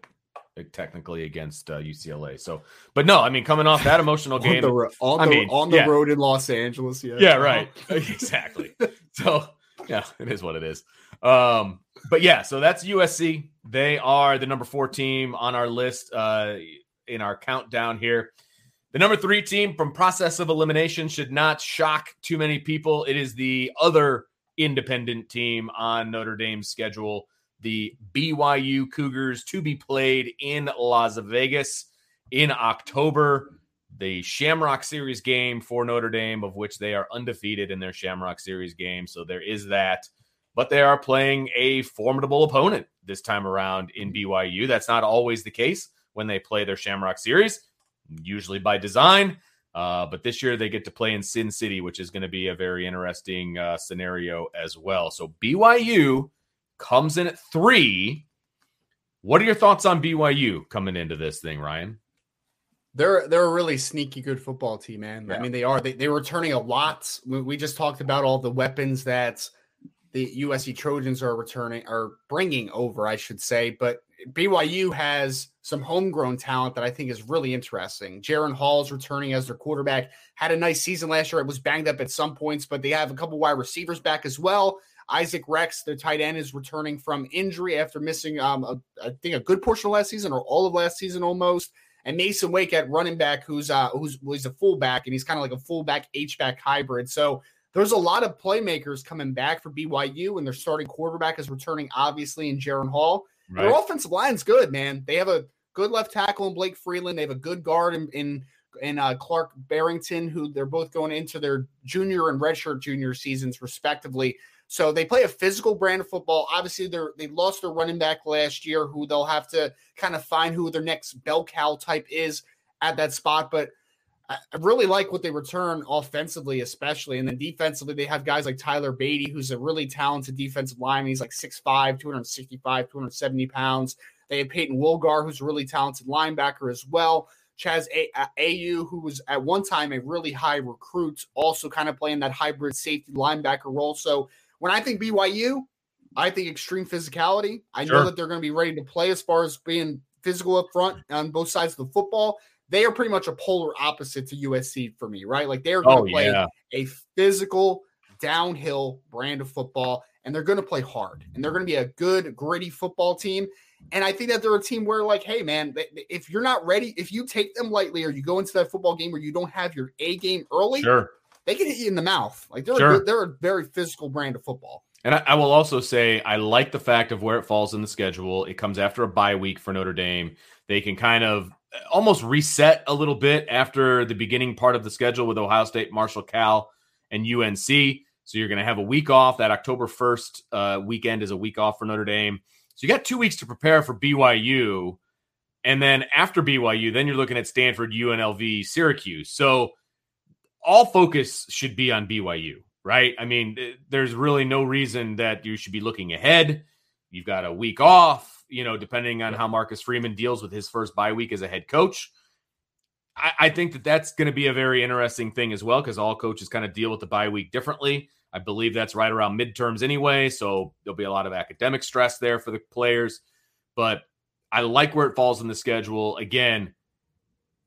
technically against uh, UCLA. So, but no, I mean, coming off that emotional game on the, on I mean, on the yeah. road in Los Angeles, yeah, yeah, right, exactly. so, yeah, it is what it is. Um, but yeah, so that's USC. They are the number four team on our list uh, in our countdown here. The number three team from process of elimination should not shock too many people. It is the other independent team on Notre Dame's schedule, the BYU Cougars, to be played in Las Vegas in October. The Shamrock Series game for Notre Dame, of which they are undefeated in their Shamrock Series game. So there is that but they are playing a formidable opponent this time around in BYU. That's not always the case when they play their Shamrock Series, usually by design. Uh, but this year they get to play in Sin City, which is going to be a very interesting uh, scenario as well. So BYU comes in at three. What are your thoughts on BYU coming into this thing, Ryan? They're they're a really sneaky good football team, man. Yeah. I mean, they are. They they're returning a lot. We, we just talked about all the weapons that the USC Trojans are returning are bringing over, I should say. But BYU has some homegrown talent that I think is really interesting. Jaren Hall is returning as their quarterback. Had a nice season last year. It was banged up at some points, but they have a couple wide receivers back as well. Isaac Rex, their tight end, is returning from injury after missing, um, a, I think, a good portion of last season or all of last season almost. And Masen Wake at running back, who's uh, who's, who's a fullback, and he's kind of like a fullback H back hybrid. So there's a lot of playmakers coming back for BYU, and their starting quarterback is returning, obviously, in Jaren Hall. Right. Their offensive line's good, man. They have a good left tackle in Blake Freeland. They have a good guard in in, in uh, Clark Barrington, who they're both going into their junior and redshirt junior seasons, respectively. So they play a physical brand of football. Obviously, they're they lost their running back last year, who they'll have to kind of find who their next bell cow type is at that spot. But I really like what they return offensively, especially. And then defensively, they have guys like Tyler Batty, who's a really talented defensive lineman. He's like 6'5, 265, 270 pounds. They have Payton Wilgar, who's a really talented linebacker as well. Chaz AU, who was at one time a really high recruit, also kind of playing that hybrid safety linebacker role. So when I think BYU, I think extreme physicality. I sure. know that they're going to be ready to play as far as being physical up front on both sides of the football. They are pretty much a polar opposite to USC for me, right? Like they're going to oh, play yeah. a physical, downhill brand of football, and they're going to play hard, and they're going to be a good, gritty football team. And I think that they're a team where, like, hey, man, if you're not ready, if you take them lightly or you go into that football game where you don't have your A game early, sure. they can hit you in the mouth. Like, they're, sure. a, they're a very physical brand of football. And I, I, will also say, I like the fact of where it falls in the schedule. It comes after a bye week for Notre Dame. They can kind of almost reset a little bit after the beginning part of the schedule with Ohio State, Marshall, Cal, and UNC. So you're going to have a week off. That October 1st uh, weekend is a week off for Notre Dame. So you got two weeks to prepare for BYU. And then after BYU, then you're looking at Stanford, UNLV, Syracuse. So all focus should be on BYU, right? I mean, there's really no reason that you should be looking ahead. You've got a week off, you know, depending on how Marcus Freeman deals with his first bye week as a head coach. I, I think that that's going to be a very interesting thing as well because all coaches kind of deal with the bye week differently. I believe that's right around midterms anyway. So there'll be a lot of academic stress there for the players. But I like where it falls in the schedule. Again,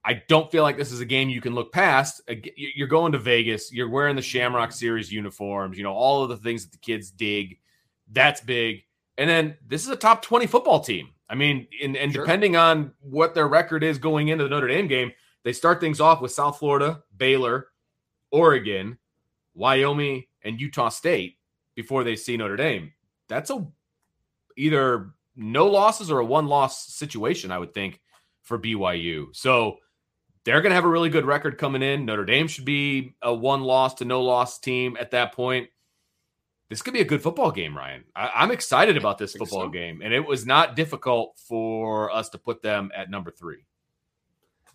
I don't feel like this is a game you can look past. You're going to Vegas, you're wearing the Shamrock Series uniforms, you know, all of the things that the kids dig. That's big. And then this is a top 20 football team. I mean, and, and sure. depending on what their record is going into the Notre Dame game, they start things off with South Florida, Baylor, Oregon, Wyoming, and Utah State before they see Notre Dame. That's a either no losses or a one loss situation, I would think, for BYU. So they're going to have a really good record coming in. Notre Dame should be a one loss to no loss team at that point. This could be a good football game, Ryan. I, am excited about this football so. game, and it was not difficult for us to put them at number three.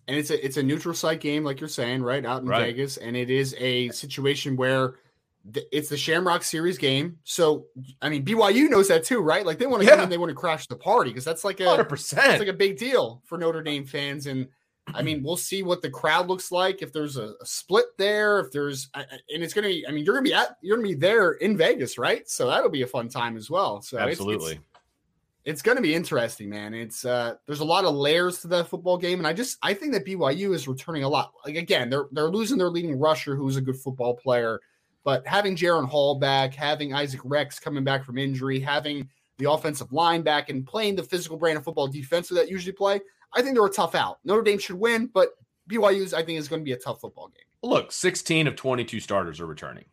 And it's a it's a neutral site game, like you're saying, right out in right. Vegas, and it is a situation where it's the Shamrock Series game. So I mean BYU knows that too, right? Like they want to yeah. come in, they want to crash the party because that's like a 100%. That's like a big deal for Notre Dame fans. And I mean, we'll see what the crowd looks like if there's a, a split there, if there's and it's gonna be. I mean, you're gonna be at you're gonna be there in Vegas, right? So that'll be a fun time as well. So absolutely. It's, it's, it's going to be interesting, man. It's uh there's a lot of layers to that football game, and I just I think that BYU is returning a lot. Like again, they're they're losing their leading rusher, who's a good football player. But having Jaren Hall back, having Isaac Rex coming back from injury, having the offensive line back, and playing the physical brand of football defense that usually play, I think they're a tough out. Notre Dame should win, but BYU's I think is going to be a tough football game. Look, 16 of 22 starters are returning.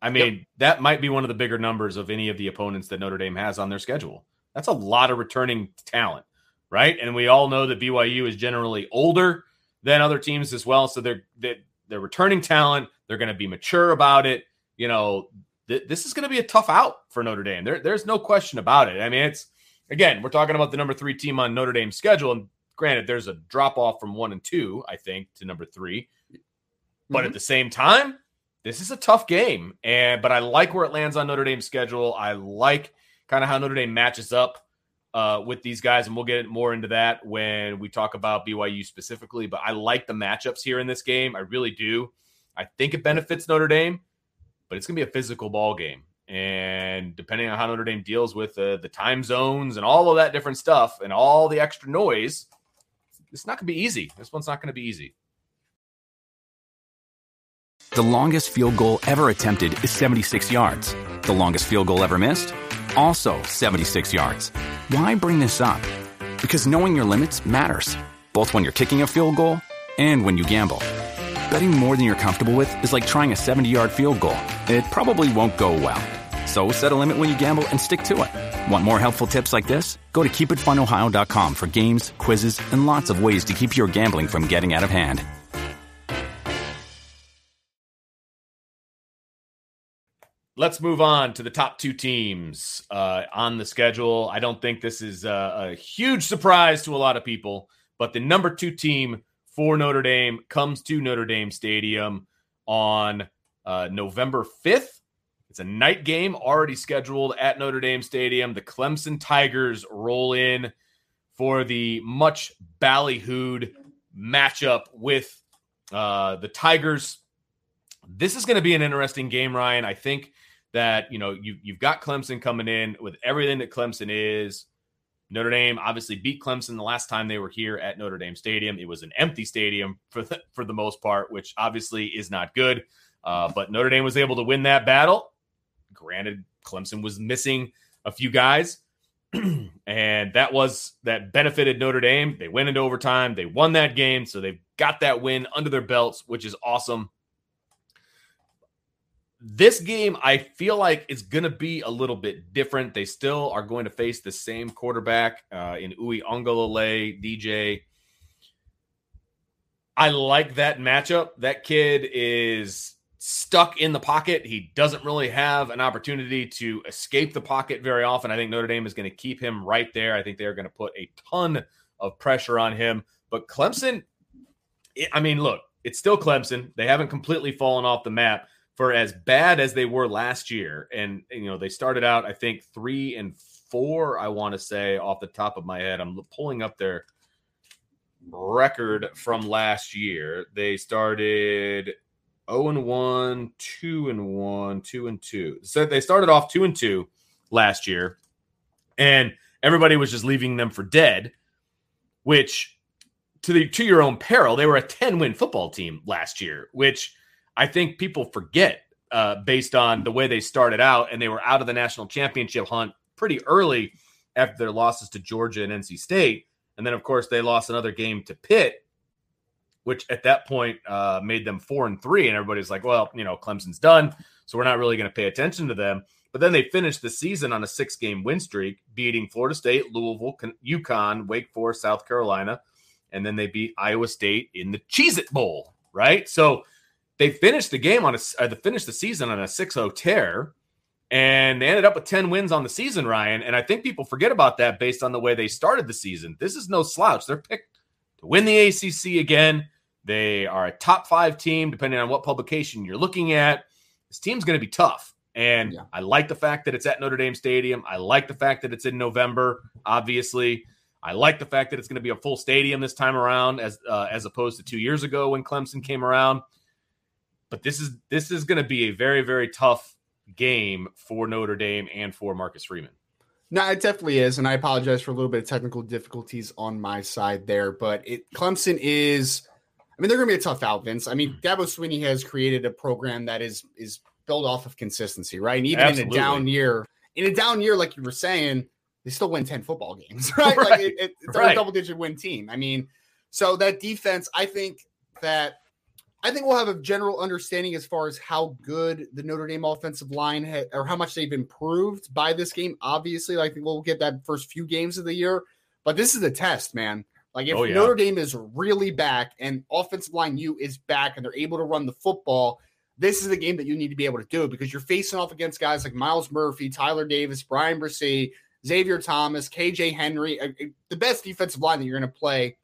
I mean, yep. that might be one of the bigger numbers of any of the opponents that Notre Dame has on their schedule. That's a lot of returning talent, right? And we all know that BYU is generally older than other teams as well, so they're they're, they're returning talent. They're going to be mature about it. You know, th- this is going to be a tough out for Notre Dame. There, there's no question about it. I mean, it's again, we're talking about the number three team on Notre Dame's schedule, and granted, there's a drop off from one and two, I think, to number 3 But mm-hmm. at the same time, this is a tough game. And but I like where it lands on Notre Dame's schedule. I like kind of how Notre Dame matches up uh, with these guys, and we'll get more into that when we talk about BYU specifically. But I like the matchups here in this game. I really do. I think it benefits Notre Dame, but it's going to be a physical ball game. And depending on how Notre Dame deals with uh, the time zones and all of that different stuff and all the extra noise, it's not going to be easy. This one's not going to be easy. The longest field goal ever attempted is 76 yards. The longest field goal ever missed? Also 76 yards. Why bring this up? Because knowing your limits matters, both when you're kicking a field goal and when you gamble. Betting more than you're comfortable with is like trying a 70 yard field goal. It probably won't go well. So set a limit when you gamble and stick to it. Want more helpful tips like this? Go to keepitfunohio.com for games, quizzes, and lots of ways to keep your gambling from getting out of hand. let's move on to the top two teams uh, on the schedule. I don't think this is a, a, huge surprise to a lot of people, but the number two team for Notre Dame comes to Notre Dame Stadium on uh, November 5th. It's a night game already scheduled at Notre Dame Stadium. The Clemson Tigers roll in for the much ballyhooed matchup with uh, the Tigers. This is going to be an interesting game, Ryan. I think that you know you you've got Clemson coming in with everything that Clemson is. Notre Dame obviously beat Clemson the last time they were here at Notre Dame Stadium. It was an empty stadium for the, for the most part, which obviously is not good. Uh, but Notre Dame was able to win that battle. Granted, Clemson was missing a few guys, and that was that benefited Notre Dame. They went into overtime, they won that game, so they've got that win under their belts, which is awesome. This game, I feel like it's going to be a little bit different. They still are going to face the same quarterback uh, in Uiagalelei, DJ. I like that matchup. That kid is stuck in the pocket. He doesn't really have an opportunity to escape the pocket very often. I think Notre Dame is going to keep him right there. I think they're going to put a ton of pressure on him. But Clemson, I mean, look, it's still Clemson. They haven't completely fallen off the map for as bad as they were last year. And, you know, they started out, I think, three and four, I want to say off the top of my head. I'm pulling up their record from last year. They started 0 and 1, 2 and 1, 2 and 2. So they started off 2 and 2 last year, and everybody was just leaving them for dead, which to the to your own peril, they were a 10 win football team last year, which I think people forget uh, based on the way they started out, and they were out of the national championship hunt pretty early after their losses to Georgia and NC State. And then, of course, they lost another game to Pitt which at that point uh, made them four and three. And everybody's like, well, you know, Clemson's done. So we're not really going to pay attention to them. But then they finished the season on a six game win streak, beating Florida State, Louisville, UConn, Wake Forest, South Carolina. And then they beat Iowa State in the Cheez It Bowl, right? So they finished the game on a, uh, finished the season on a 6 0 tear. And they ended up with 10 wins on the season, Ryan. And I think people forget about that based on the way they started the season. This is no slouch. They're picked to win the ACC again. They are a top five team, depending on what publication you're looking at. This team's going to be tough. And yeah. I like the fact that it's at Notre Dame Stadium. I like the fact that it's in November, obviously. I like the fact that it's going to be a full stadium this time around as uh, as opposed to 2 years ago when Clemson came around. But this is this is going to be a very very tough game for Notre Dame and for Marcus Freeman. No, it definitely is, and I apologize for a little bit of technical difficulties on my side there. But it Clemson is I mean, they're going to be a tough out, Vince. I mean, hmm. Dabo Swinney has created a program that is is built off of consistency, right? And even Absolutely. in a down year, in a down year, like you were saying, they still win ten football games, right? right. Like it, it, it's right. a double digit win team. I mean, so that defense, I think that I think we'll have a general understanding as far as how good the Notre Dame offensive line ha- or how much they've improved by this game. Obviously, I think we'll get that first few games of the year, but this is a test, man. Like if oh, yeah. Notre Dame is really back and offensive line U is back and they're able to run the football, this is the game that you need to be able to do because you're facing off against guys like Myles Murphy, Tyler Davis, Bryan Bresee, Xavier Thomas, KJ Henry, the best defensive line that you're going to play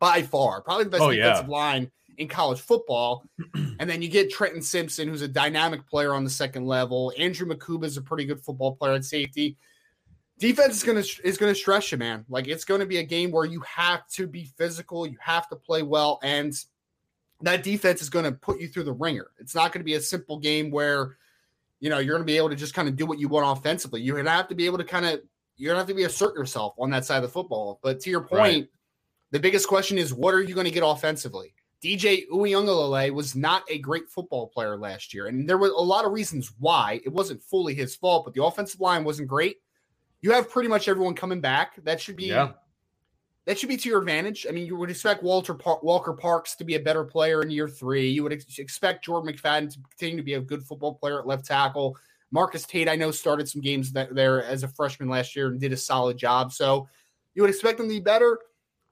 by far, probably the best oh, defensive yeah. line in college football. and then you get Trenton Simpson, who's a dynamic player on the second level. Andrew Mukuba is a pretty good football player at safety defense is gonna is gonna stress you, man. Like it's gonna be a game where you have to be physical, you have to play well, and that defense is gonna put you through the ringer. It's not gonna be a simple game where you know you're gonna be able to just kind of do what you want offensively. You're gonna have to be able to kind of you're gonna have to be assert yourself on that side of the football. But to your point, right. the biggest question is what are you gonna get offensively? DJ Uiagalelei was not a great football player last year, and there were a lot of reasons why. It wasn't fully his fault, but the offensive line wasn't great you have pretty much everyone coming back. That should be yeah. that should be to your advantage. I mean, you would expect Walter Par- Walker Parks to be a better player in year three. You would ex- expect Jordan McFadden to continue to be a good football player at left tackle. Marcus Tate, I know, started some games that there as a freshman last year and did a solid job. So you would expect them to be better.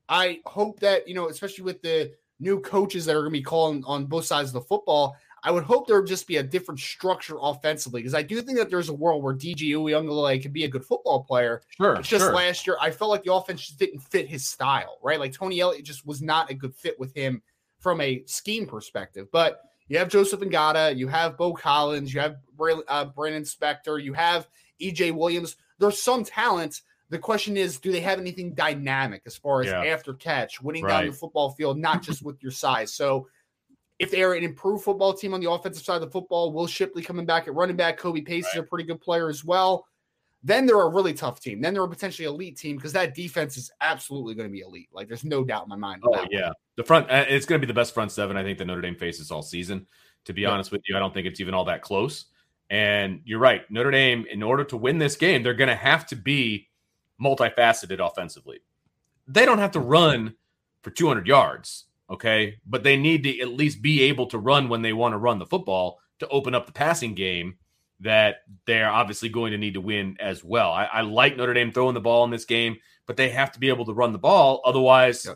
I hope that, you know, especially with the new coaches that are going to be calling on both sides of the football, I would hope there would just be a different structure offensively because I do think that there's a world where DJ Uiagalelei can be a good football player. Sure. It's just sure. last year, I felt like the offense just didn't fit his style, right? Like Tony Elliott just was not a good fit with him from a scheme perspective. But you have Joseph Ngata, you have Beaux Collins, you have uh, Brannon Spector, you have EJ Williams. There's some talent. The question is, do they have anything dynamic as far as Yeah. after catch, winning Right. down the football field, not just with your size? So if they're an improved football team on the offensive side of the football, Will Shipley coming back at running back, Kobe Pace is a pretty good player as well. Then they're a really tough team. Then they're a potentially elite team because that defense is absolutely going to be elite. Like there's no doubt in my mind. Oh about that. yeah, the front. uh, It's going to be the best front seven I think that Notre Dame faces all season. To be Yeah. honest with you, I don't think it's even all that close. And you're right, Notre Dame, in order to win this game, they're going to have to be multifaceted offensively. They don't have to run for 200 yards, okay, but they need to at least be able to run when they want to run the football to open up the passing game that they're obviously going to need to win as well. I, I like Notre Dame throwing the ball in this game, but they have to be able to run the ball. Otherwise,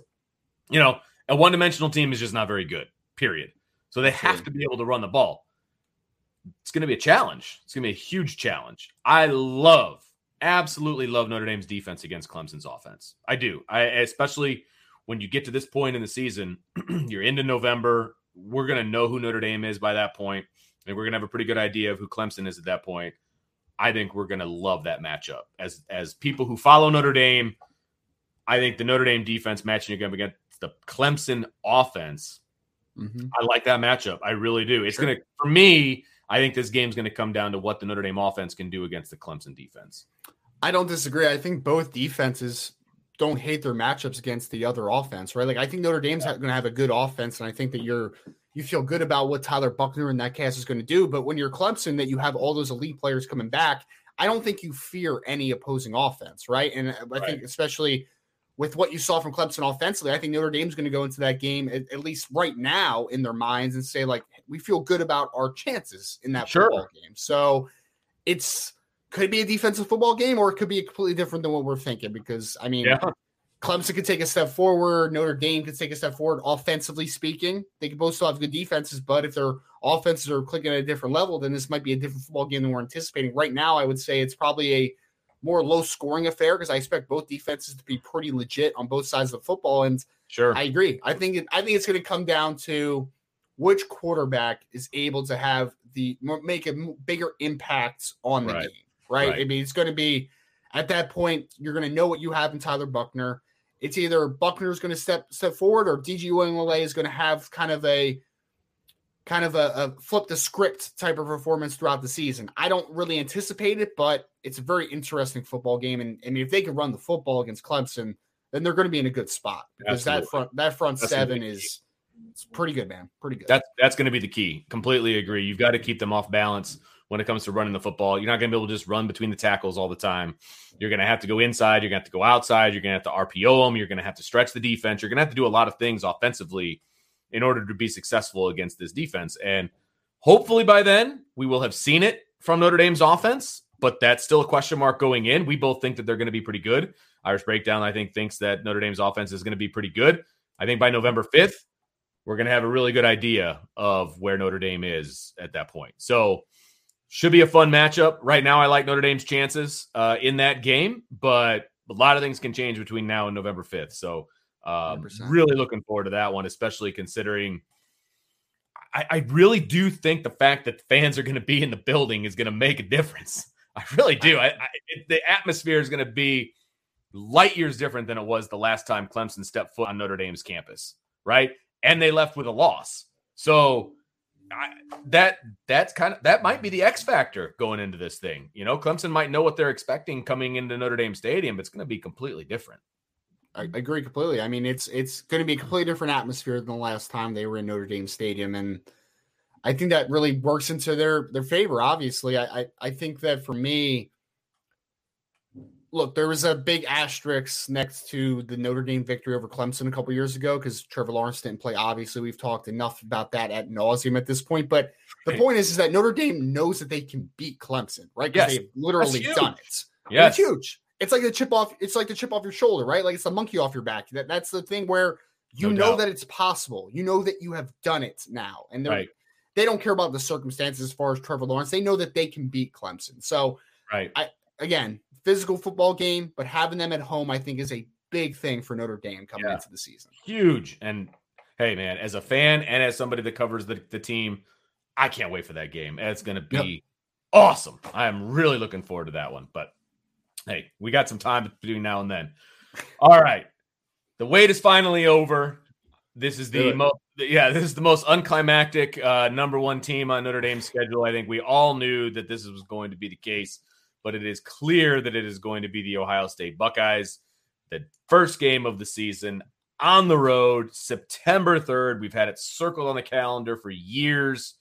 you know, a one dimensional team is just not very good, period. So they have to be able to run the ball. It's going to be a challenge. It's going to be a huge challenge. I love, absolutely love Notre Dame's defense against Clemson's offense. I do. I especially when you get to this point in the season, you're into November. We're going to know who Notre Dame is by that point, and we're going to have a pretty good idea of who Clemson is at that point. I think we're going to love that matchup. As as people who follow Notre Dame, I think the Notre Dame defense matching against the Clemson offense Mhm. I like that matchup. I really do. It's Sure. gonna for me. I think this game's going to come down to what the Notre Dame offense can do against the Clemson defense. I don't disagree. I think both defenses don't hate their matchups against the other offense, right? Like I think Notre Dame's going to have a good offense, and I think that you're you feel good about what Tyler Buchner and that cast is going to do. But when you're Clemson, that you have all those elite players coming back, I don't think you fear any opposing offense, right? And uh, I Right. think especially with what you saw from Clemson offensively, I think Notre Dame's going to go into that game at, at least right now in their minds and say like we feel good about our chances in that Sure. football game. So it's could be a defensive football game or it could be completely different than what we're thinking because I mean Yeah. Clemson could take a step forward, Notre Dame could take a step forward offensively speaking. They could both still have good defenses, but if their offenses are clicking at a different level, then this might be a different football game than we're anticipating. Right now, I would say it's probably a more low scoring affair because I expect both defenses to be pretty legit on both sides of the football. And Sure. I agree. I think it, I think it's going to come down to which quarterback is able to have the make a bigger impact on the Right. game. Right? Right. I mean, it's going to be at that point you're going to know what you have in Tyler Buchner. It's either Buchner is going to step step forward or DJ Uiagalelei is going to have kind of a kind of a, a flip the script type of performance throughout the season. I don't really anticipate it, but it's a very interesting football game. And I mean, if they can run the football against Clemson, then they're going to be in a good spot because that front that front That's seven is it's pretty good, man. Pretty good. That's that's going to be the key. Completely agree. You've got to keep them off balance when it comes to running the football. You're not going to be able to just run between the tackles all the time. You're going to have to go inside. You're going to have to go outside. You're going to have to RPO them. You're going to have to stretch the defense. You're going to have to do a lot of things offensively in order to be successful against this defense. And hopefully by then we will have seen it from Notre Dame's offense. But that's still a question mark going in. We both think that they're going to be pretty good. Irish Breakdown, I think, thinks that Notre Dame's offense is going to be pretty good. I think by November 5th, we're going to have a really good idea of where Notre Dame is at that point. So, should be a fun matchup. Right now, I like Notre Dame's chances uh, in that game, but a lot of things can change between now and November 5th. So, um, really looking forward to that one, especially considering I, I really do think the fact that fans are going to be in the building is going to make a difference. I really do. I, I, the atmosphere is going to be light years different than it was the last time Clemson stepped foot on Notre Dame's campus, right? And they left with a loss. So That that's kind of that might be the X factor going into this thing. You know, Clemson might know what they're expecting coming into Notre Dame Stadium, it's going to be completely different. I I agree completely. I mean, it's it's going to be a completely different atmosphere than the last time they were in Notre Dame Stadium, and I think that really works into their their favor. Obviously, I I, I think that for me, look, there was a big asterisk next to the Notre Dame victory over Clemson a couple years ago because Trevor Lawrence didn't play. Obviously, we've talked enough about that at nauseum at this point. But the point is, is that Notre Dame knows that they can beat Clemson, right? Because Yes. they've literally done it. Yeah, It's huge. It's like the chip off. It's like the chip off your shoulder, right? Like it's a monkey off your back. That that's the thing where you No know doubt. that it's possible. You know that you have done it now, and Right. they don't care about the circumstances as far as Trevor Lawrence. They know that they can beat Clemson. So, right. I again, physical football game, but having them at home, I think, is a big thing for Notre Dame coming yeah. into the season. Huge. And hey, man, as a fan and as somebody that covers the, the team, I can't wait for that game. It's going to be yep. awesome. I am really looking forward to that one. But hey, we got some time between now and then. All right. The wait is finally over. This is the most, yeah, this is the most unclimactic uh, number one team on Notre Dame's schedule. I think we all knew that this was going to be the case, but it is clear that it is going to be the Ohio State Buckeyes. The first game of the season on the road, September 3rd. We've had it circled on the calendar for years.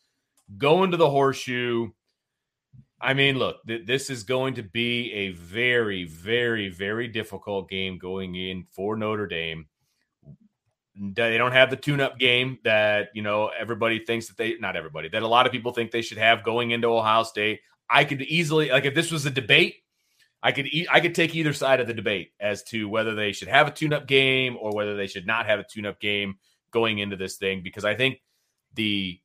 Going to the horseshoe. I mean, look, th- this is going to be a very, very, very difficult game going in for Notre Dame. They don't have the tune-up game that you know everybody thinks that they not everybody that a lot of people think they should have going into Ohio State. I could easily like if this was a debate, I could e- I could take either side of the debate as to whether they should have a tune-up game or whether they should not have a tune-up game going into this thing because I think the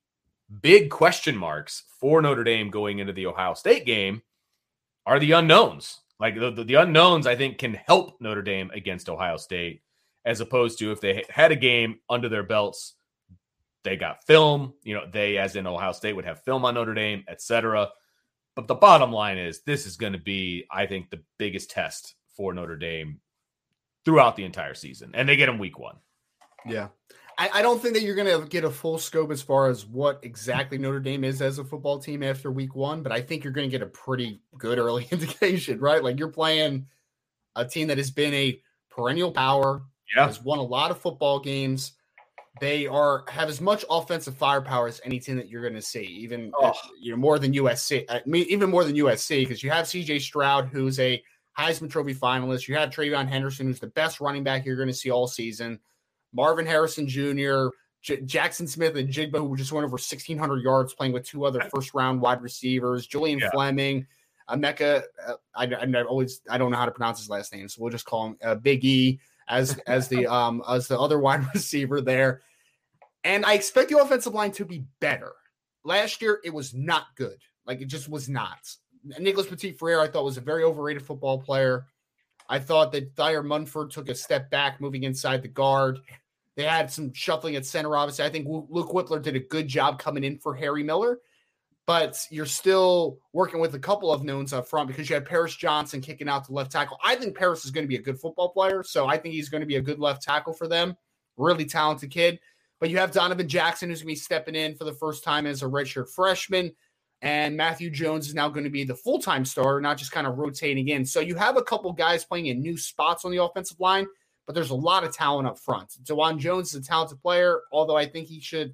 big question marks for Notre Dame going into the Ohio State game are the unknowns. Like the, the, the, unknowns, I think, can help Notre Dame against Ohio State, as opposed to if they had a game under their belts, they got film. You know, they, as in Ohio State, would have film on Notre Dame, etc. But the bottom line is, this is going to be, I think, the biggest test for Notre Dame throughout the entire season, and they get them week one. Yeah, I, I don't think that you're going to get a full scope as far as what exactly Notre Dame is as a football team after week one, but I think you're going to get a pretty good early indication, right? Like you're playing a team that has been a perennial power, yeah. has won a lot of football games. They are have as much offensive firepower as any team that you're going to see, even oh. you know more than USC. I mean, even more than USC because you have C.J. Stroud, who's a Heisman Trophy finalist. You have TreVeyon Henderson, who's the best running back you're going to see all season. Marvin Harrison Jr., J- Jaxon Smith-Njigba, who just went over 1,600 yards playing with two other first round wide receivers, Julian yeah. Fleming, Emeka. Uh, I, I, always I don't know how to pronounce his last name, so we'll just call him uh, Big E as as the um as the other wide receiver there. And I expect the offensive line to be better. Last year, it was not good. Like it just was not. Nicholas Petit Frere, I thought was a very overrated football player. I thought that Thayer Munford took a step back moving inside the guard. They had some shuffling at center, obviously. I think Luke Wypler did a good job coming in for Harry Miller, but you're still working with a couple of knowns up front because you had Paris Johnson kicking out the left tackle. I think Paris is going to be a good football player, so I think he's going to be a good left tackle for them. Really talented kid. But you have Donovan Jackson who's going to be stepping in for the first time as a redshirt freshman. And Matthew Jones is now going to be the full time starter, not just kind of rotating in. So you have a couple guys playing in new spots on the offensive line, but there's a lot of talent up front. Dawand Jones is a talented player, although I think he should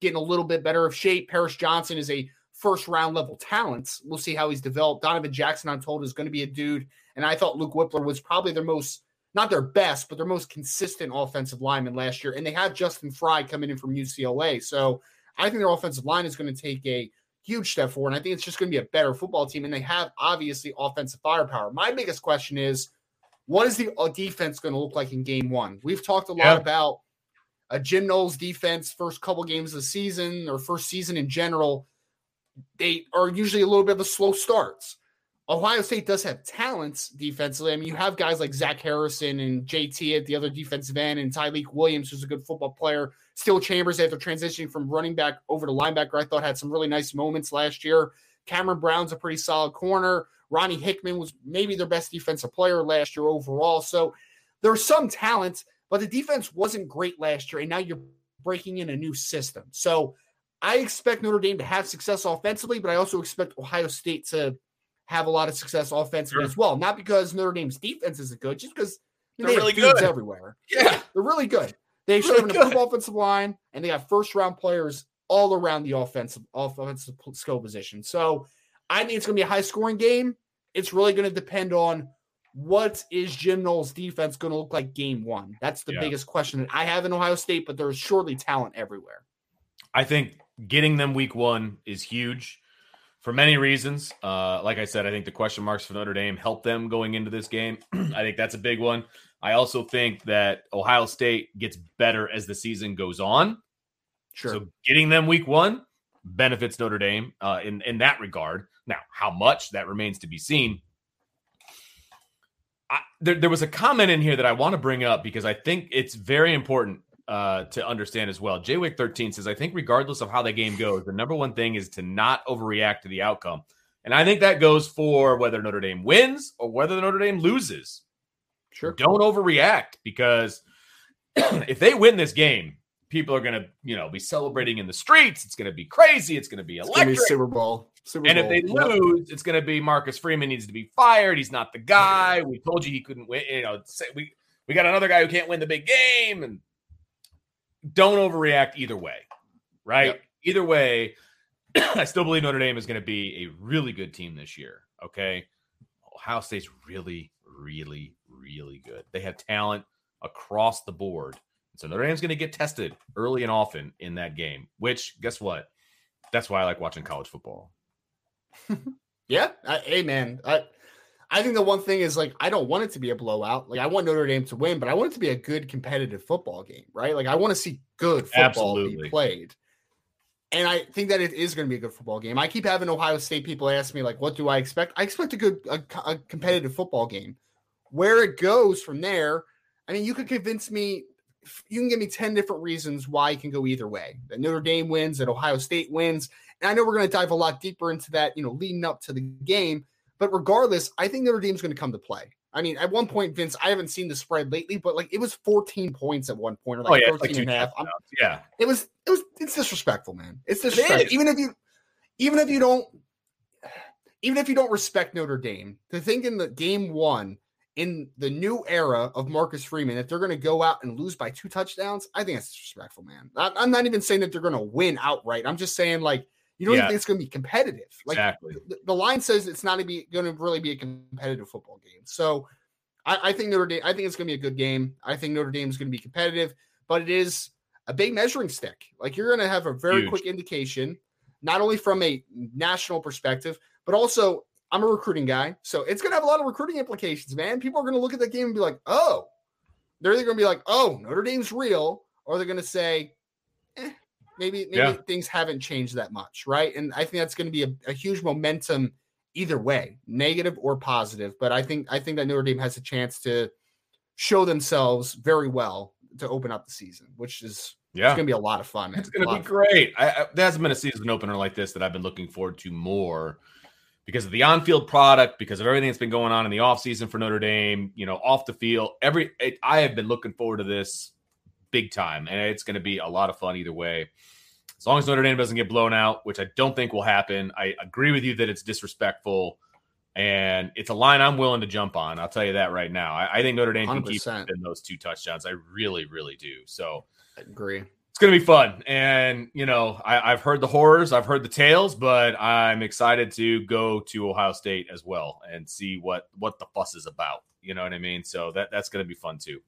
get in a little bit better of shape. Paris Johnson is a first round level talent. We'll see how he's developed. Donovan Jackson, I'm told, is going to be a dude. And I thought Luke Wypler was probably their most, not their best, but their most consistent offensive lineman last year. And they have Justin Frye coming in from UCLA. So I think their offensive line is going to take a huge step forward. And I think it's just going to be a better football team. And they have obviously offensive firepower. My biggest question is what is the uh, defense going to look like in game one? We've talked a lot yeah. about a Jim Knowles defense first couple games of the season or first season in general. They are usually a little bit of a slow starts. Ohio State does have talents defensively. I mean, you have guys like Zach Harrison and JT at the other defensive end, and Tyleik Williams, who's a good football player. Steele Chambers, after transitioning from running back over to linebacker, I thought had some really nice moments last year. Cameron Brown's a pretty solid corner. Ronnie Hickman was maybe their best defensive player last year overall. So there's some talent, but the defense wasn't great last year. And now you're breaking in a new system. So I expect Notre Dame to have success offensively, but I also expect Ohio State to have a lot of success offensively sure. as well. Not because Notre Dame's defense isn't good, just because they're they really good everywhere. Yeah, they're really good. They really have an improved offensive line, and they have first round players all around the offensive offensive skill position. So I think it's going to be a high scoring game. It's really going to depend on what is Jim Knowles' defense going to look like game one. That's the yeah. biggest question that I have in Ohio State, but there's surely talent everywhere. I think getting them week one is huge for many reasons. Uh, like I said, I think the question marks for Notre Dame help them going into this game. I think that's a big one. I also think that Ohio State gets better as the season goes on. Sure. So getting them week one, benefits Notre Dame uh, in in that regard. Now, how much that remains to be seen. I, there, there was a comment in here that I want to bring up because I think it's very important uh, to understand as well. Jwick 13 says, I think regardless of how the game goes, the number one thing is to not overreact to the outcome. And I think that goes for whether Notre Dame wins or whether Notre Dame loses. Sure. Don't overreact because if they win this game, people are going to, you know, be celebrating in the streets. It's going to be crazy. It's going to be electric. Be Super Bowl. Super and Bowl. if they lose, it's going to be Marcus Freeman needs to be fired. He's not the guy. We told you he couldn't win. You know, we we got another guy who can't win the big game, and don't overreact either way, right? Yep. Either way, I still believe Notre Dame is going to be a really good team this year. Okay, Ohio State's really, really, really good. They have talent across the board. So Notre Dame's going to get tested early and often in that game, which guess what? That's why I like watching college football. yeah. I, hey, man. I, I think the one thing is like, I don't want it to be a blowout. Like, I want Notre Dame to win, but I want it to be a good competitive football game, right? Like, I want to see good football Absolutely. be played. And I think that it is going to be a good football game. I keep having Ohio State people ask me, like, what do I expect? I expect a good, a, a competitive football game. Where it goes from there, I mean, you could convince me you can give me 10 different reasons why it can go either way. That Notre Dame wins, that Ohio State wins. And I know we're going to dive a lot deeper into that, you know, leading up to the game. But regardless, I think Notre Dame's going to come to play. I mean, at one point, Vince, I haven't seen the spread lately, but like it was 14 points at one point, or like oh, yeah, 13 like and a half. Yeah. It was it was it's disrespectful, man. It's disrespectful. It even if you even if you don't even if you don't respect Notre Dame, to think in the game one in the new era of Marcus Freeman, if they're going to go out and lose by two touchdowns, I think that's disrespectful, man. I'm not even saying that they're going to win outright. I'm just saying, like, you don't yeah. think it's going to be competitive. Like, exactly. the, the, line says it's not going to really be a competitive football game. So I, I think Notre Dame, I think it's going to be a good game. I think Notre Dame is going to be competitive, but it is a big measuring stick. Like, you're going to have a very Huge. quick indication, not only from a national perspective, but also I'm a recruiting guy, so it's going to have a lot of recruiting implications, man. People are going to look at that game and be like, oh, they're either going to be like, oh, Notre Dame's real, or they're going to say, maybe maybe yeah. things haven't changed that much, right? And I think that's going to be a, a, huge momentum either way, negative or positive. But I think I think that Notre Dame has a chance to show themselves very well to open up the season, which is yeah, it's going to be a lot of fun. Man. It's going to be great. I, I, there hasn't been a season opener like this that I've been looking forward to more because of the on-field product, because of everything that's been going on in the offseason for Notre Dame, you know, off the field. Every it, I have been looking forward to this big time, and it's going to be a lot of fun either way. As long as Notre Dame doesn't get blown out, which I don't think will happen. I agree with you that it's disrespectful, and it's a line I'm willing to jump on. I'll tell you that right now. I, I think Notre Dame 100%. can keep in those two touchdowns. I really, really do. So I agree it's going to be fun. And, you know, I, have heard the horrors, I've heard the tales, but I'm excited to go to Ohio State as well and see what what the fuss is about. You know what I mean? So that that's going to be fun too.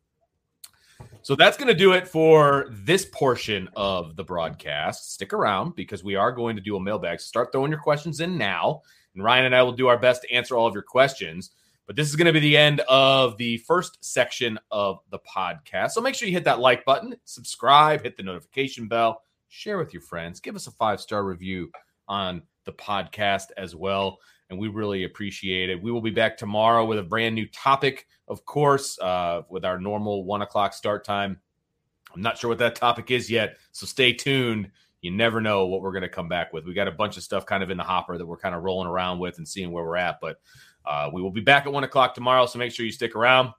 So that's going to do it for this portion of the broadcast. Stick around because we are going to do a mailbag. So start throwing your questions in now, and Ryan and I will do our best to answer all of your questions. But this is going to be the end of the first section of the podcast. So make sure you hit that like button, subscribe, hit the notification bell, share with your friends, give us a five star review on the podcast as well. And we really appreciate it. We will be back tomorrow with a brand new topic, of course, uh, with our normal one o'clock start time. I'm not sure what that topic is yet, so stay tuned. You never know what we're going to come back with. We got a bunch of stuff kind of in the hopper that we're kind of rolling around with and seeing where we're at. But uh, we will be back at one o'clock tomorrow, so make sure you stick around.